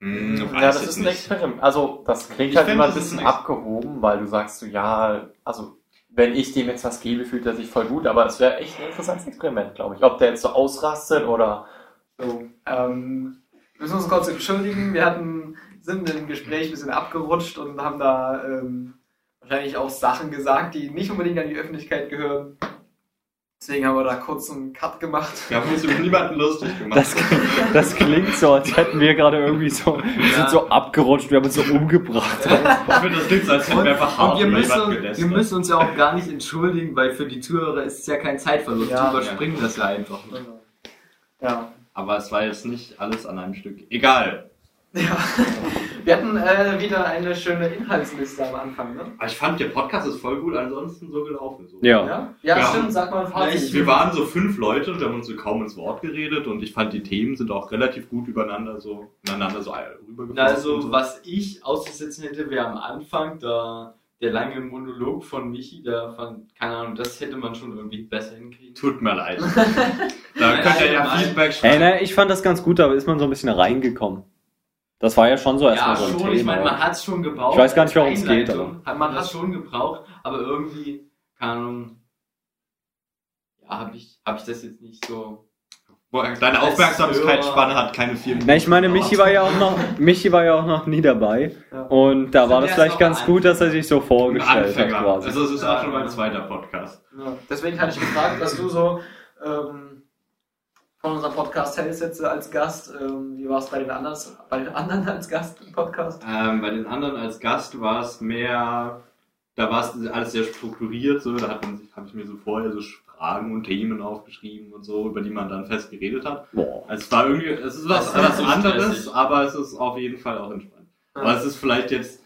Hm, Ja, das ist ein nicht. Experiment. Also, das klingt Ich halt find, immer ein bisschen ein abgehoben, weil du sagst so, ja, also, wenn ich dem jetzt was gebe, fühlt er sich voll gut, aber es wäre echt ein interessantes Experiment, glaube ich. Ob der jetzt so ausrastet oder. So, ähm, müssen uns kurz entschuldigen. Wir hatten, sind im Gespräch ein bisschen abgerutscht und haben da ähm, wahrscheinlich auch Sachen gesagt, die nicht unbedingt an die Öffentlichkeit gehören. Deswegen haben wir da kurz einen Cut gemacht. Wir haben uns über niemanden lustig gemacht. Das, das klingt so, als hätten wir gerade irgendwie so, wir sind so abgerutscht, wir haben uns so umgebracht. ich finde, das klingt so, als hätten wir einfach hart Und wir jemanden wir müssen uns ja auch gar nicht entschuldigen, weil für die Zuhörer ist es ja kein Zeitverlust. Ja. die überspringen das ja einfach. Ne? Ja. Aber es war jetzt nicht alles an einem Stück. Egal. ja. Wir hatten äh, wieder eine schöne Inhaltsliste am Anfang, ne? Aber ich fand, der Podcast ist voll gut ansonsten so gelaufen. So. Ja. Ja, ja, stimmt, sag mal ein Fazit. Wir waren so fünf Leute und wir haben uns so kaum ins Wort geredet und ich fand, die Themen sind auch relativ gut übereinander so, ineinander so rübergeflogen. Na, also, so. was ich auszusetzen hätte, wäre am Anfang da der lange Monolog von Michi, da fand, keine Ahnung, das hätte man schon irgendwie besser hinkriegen. Tut mir leid. da könnt ihr ja Nein, Feedback Ey, schreiben. ne, ich fand das ganz gut, da ist man so ein bisschen reingekommen. Das war ja schon so Ja, erstmal so ein schon, Thema. ich meine, man hat es schon gebraucht. Ich weiß gar nicht, als worum es geht, Einleitung. Hat man das schon gebraucht, aber irgendwie, keine Ahnung, ja, habe ich, hab ich das jetzt nicht so. Boah, Deine Aufmerksamkeitsspanne hat keine vier Minuten. Na, ich meine, Michi war ja auch noch, Michi war ja auch noch nie dabei. Ja. Und da war das vielleicht ganz gut, dass er sich so vorgestellt hat quasi. Also es ist auch schon mein zweiter Podcast. Ja. Deswegen hatte ich gefragt, was du so ähm, von unserem Podcast hältst jetzt als Gast. Ähm, wie war es bei den anderen, bei den anderen als Gast im Podcast? Ähm, bei den anderen als Gast war es mehr, da war es alles sehr strukturiert, so, da hat man sich, habe ich mir so vorher so Fragen und Themen aufgeschrieben und so, über die man dann fest geredet hat. Boah. Also es war irgendwie, es ist was, Das ist was anderes, stressig. aber es ist auf jeden Fall auch entspannt. Ja. Aber es ist vielleicht jetzt,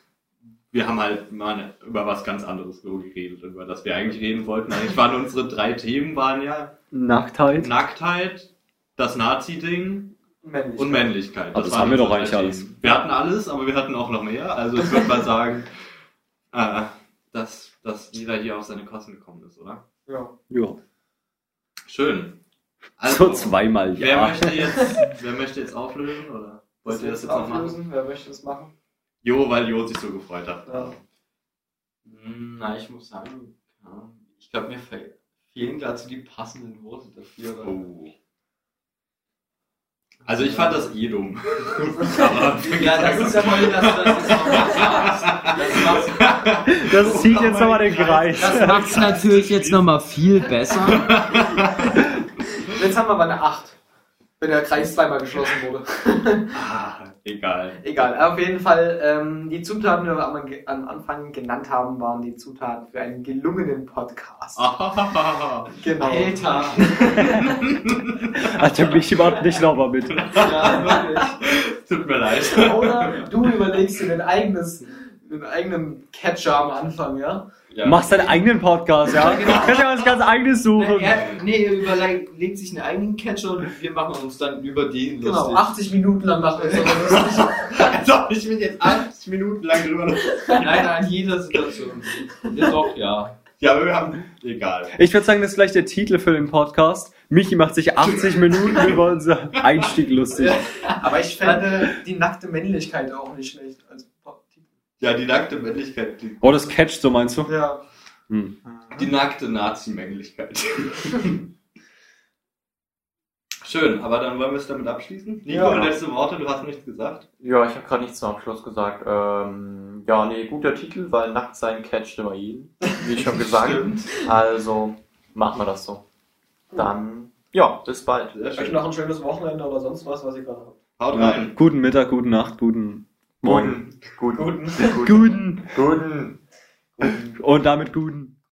wir haben halt mal über was ganz anderes so geredet, über das wir eigentlich reden wollten. Eigentlich waren unsere drei Themen waren ja Nacktheit. Nacktheit, das Nazi-Ding und Männlichkeit. Aber das waren haben wir doch eigentlich alles. Themen. Wir hatten alles, aber wir hatten auch noch mehr. Also ich würde mal sagen, äh, dass, dass jeder hier auf seine Kosten gekommen ist, oder? Ja. Ja. Schön. So zweimal wer ja. möchte jetzt, wer möchte jetzt auflösen oder wollt ihr das jetzt noch machen? auflösen? Wer möchte das machen? Jo, weil Jo sich so gefreut hat. Ja. Hm, Na, ich muss sagen, ja, ich glaube, mir fe- fehlen gerade so die passenden Worte dafür. Oder? Oh. Also ich fand das eh dumm. Ja, das ist ja voll das, das das, das macht's, Das zieht jetzt nochmal den Kreis. das macht's natürlich jetzt nochmal viel besser. Jetzt haben wir aber eine 8. Wenn der Kreis zweimal geschlossen wurde. ah, egal. Egal, auf jeden Fall, ähm, die Zutaten, die wir am, am Anfang genannt haben, waren die Zutaten für einen gelungenen Podcast. Ah, Genau. Alter. Alter, Michi macht nicht nochmal mit. Ja, wirklich. Tut mir leid. Oder du überlegst dir dein eigenes, einen eigenen Catcher am Anfang, ja? Ja. Machst deinen eigenen Podcast, ja? Genau. Kannst ja was ganz eigenes suchen. Nee, er, nee, er überlegt sich einen eigenen Catcher und wir machen uns dann über den Genau, lustig. 80 Minuten lang machen wir es aber lustig. Als ob ich mich jetzt 80 Minuten lang drüber Nein, nein, jeder Situation. Ja, doch, ja. Ja, aber wir haben. Egal. Ich würde sagen, das ist vielleicht der Titel für den Podcast. Michi macht sich 80 Minuten über unser Einstieg lustig. Aber ich fände die nackte Männlichkeit auch nicht schlecht als Titel. Ja, die nackte Männlichkeit. Die, Oh, das catcht, so meinst du? Ja. Hm. die nackte Nazi-Männlichkeit. Schön, aber dann wollen wir es damit abschließen. Nico, Ja. letzte Worte, du hast nichts gesagt. Ja, ich habe gerade nichts zum Abschluss gesagt. Ähm, ja, nee, guter Titel, weil nackt sein catcht immer jeden, wie schon gesagt. Stimmt. Also machen wir das so. Dann, ja, bis bald. Euch noch ein schönes Wochenende oder sonst was, was ihr gerade habt. Haut Ja, rein. guten Mittag, guten Nacht, guten Morgen. Guten. Guten. Guten. Guten. Guten. Guten. Und damit guten.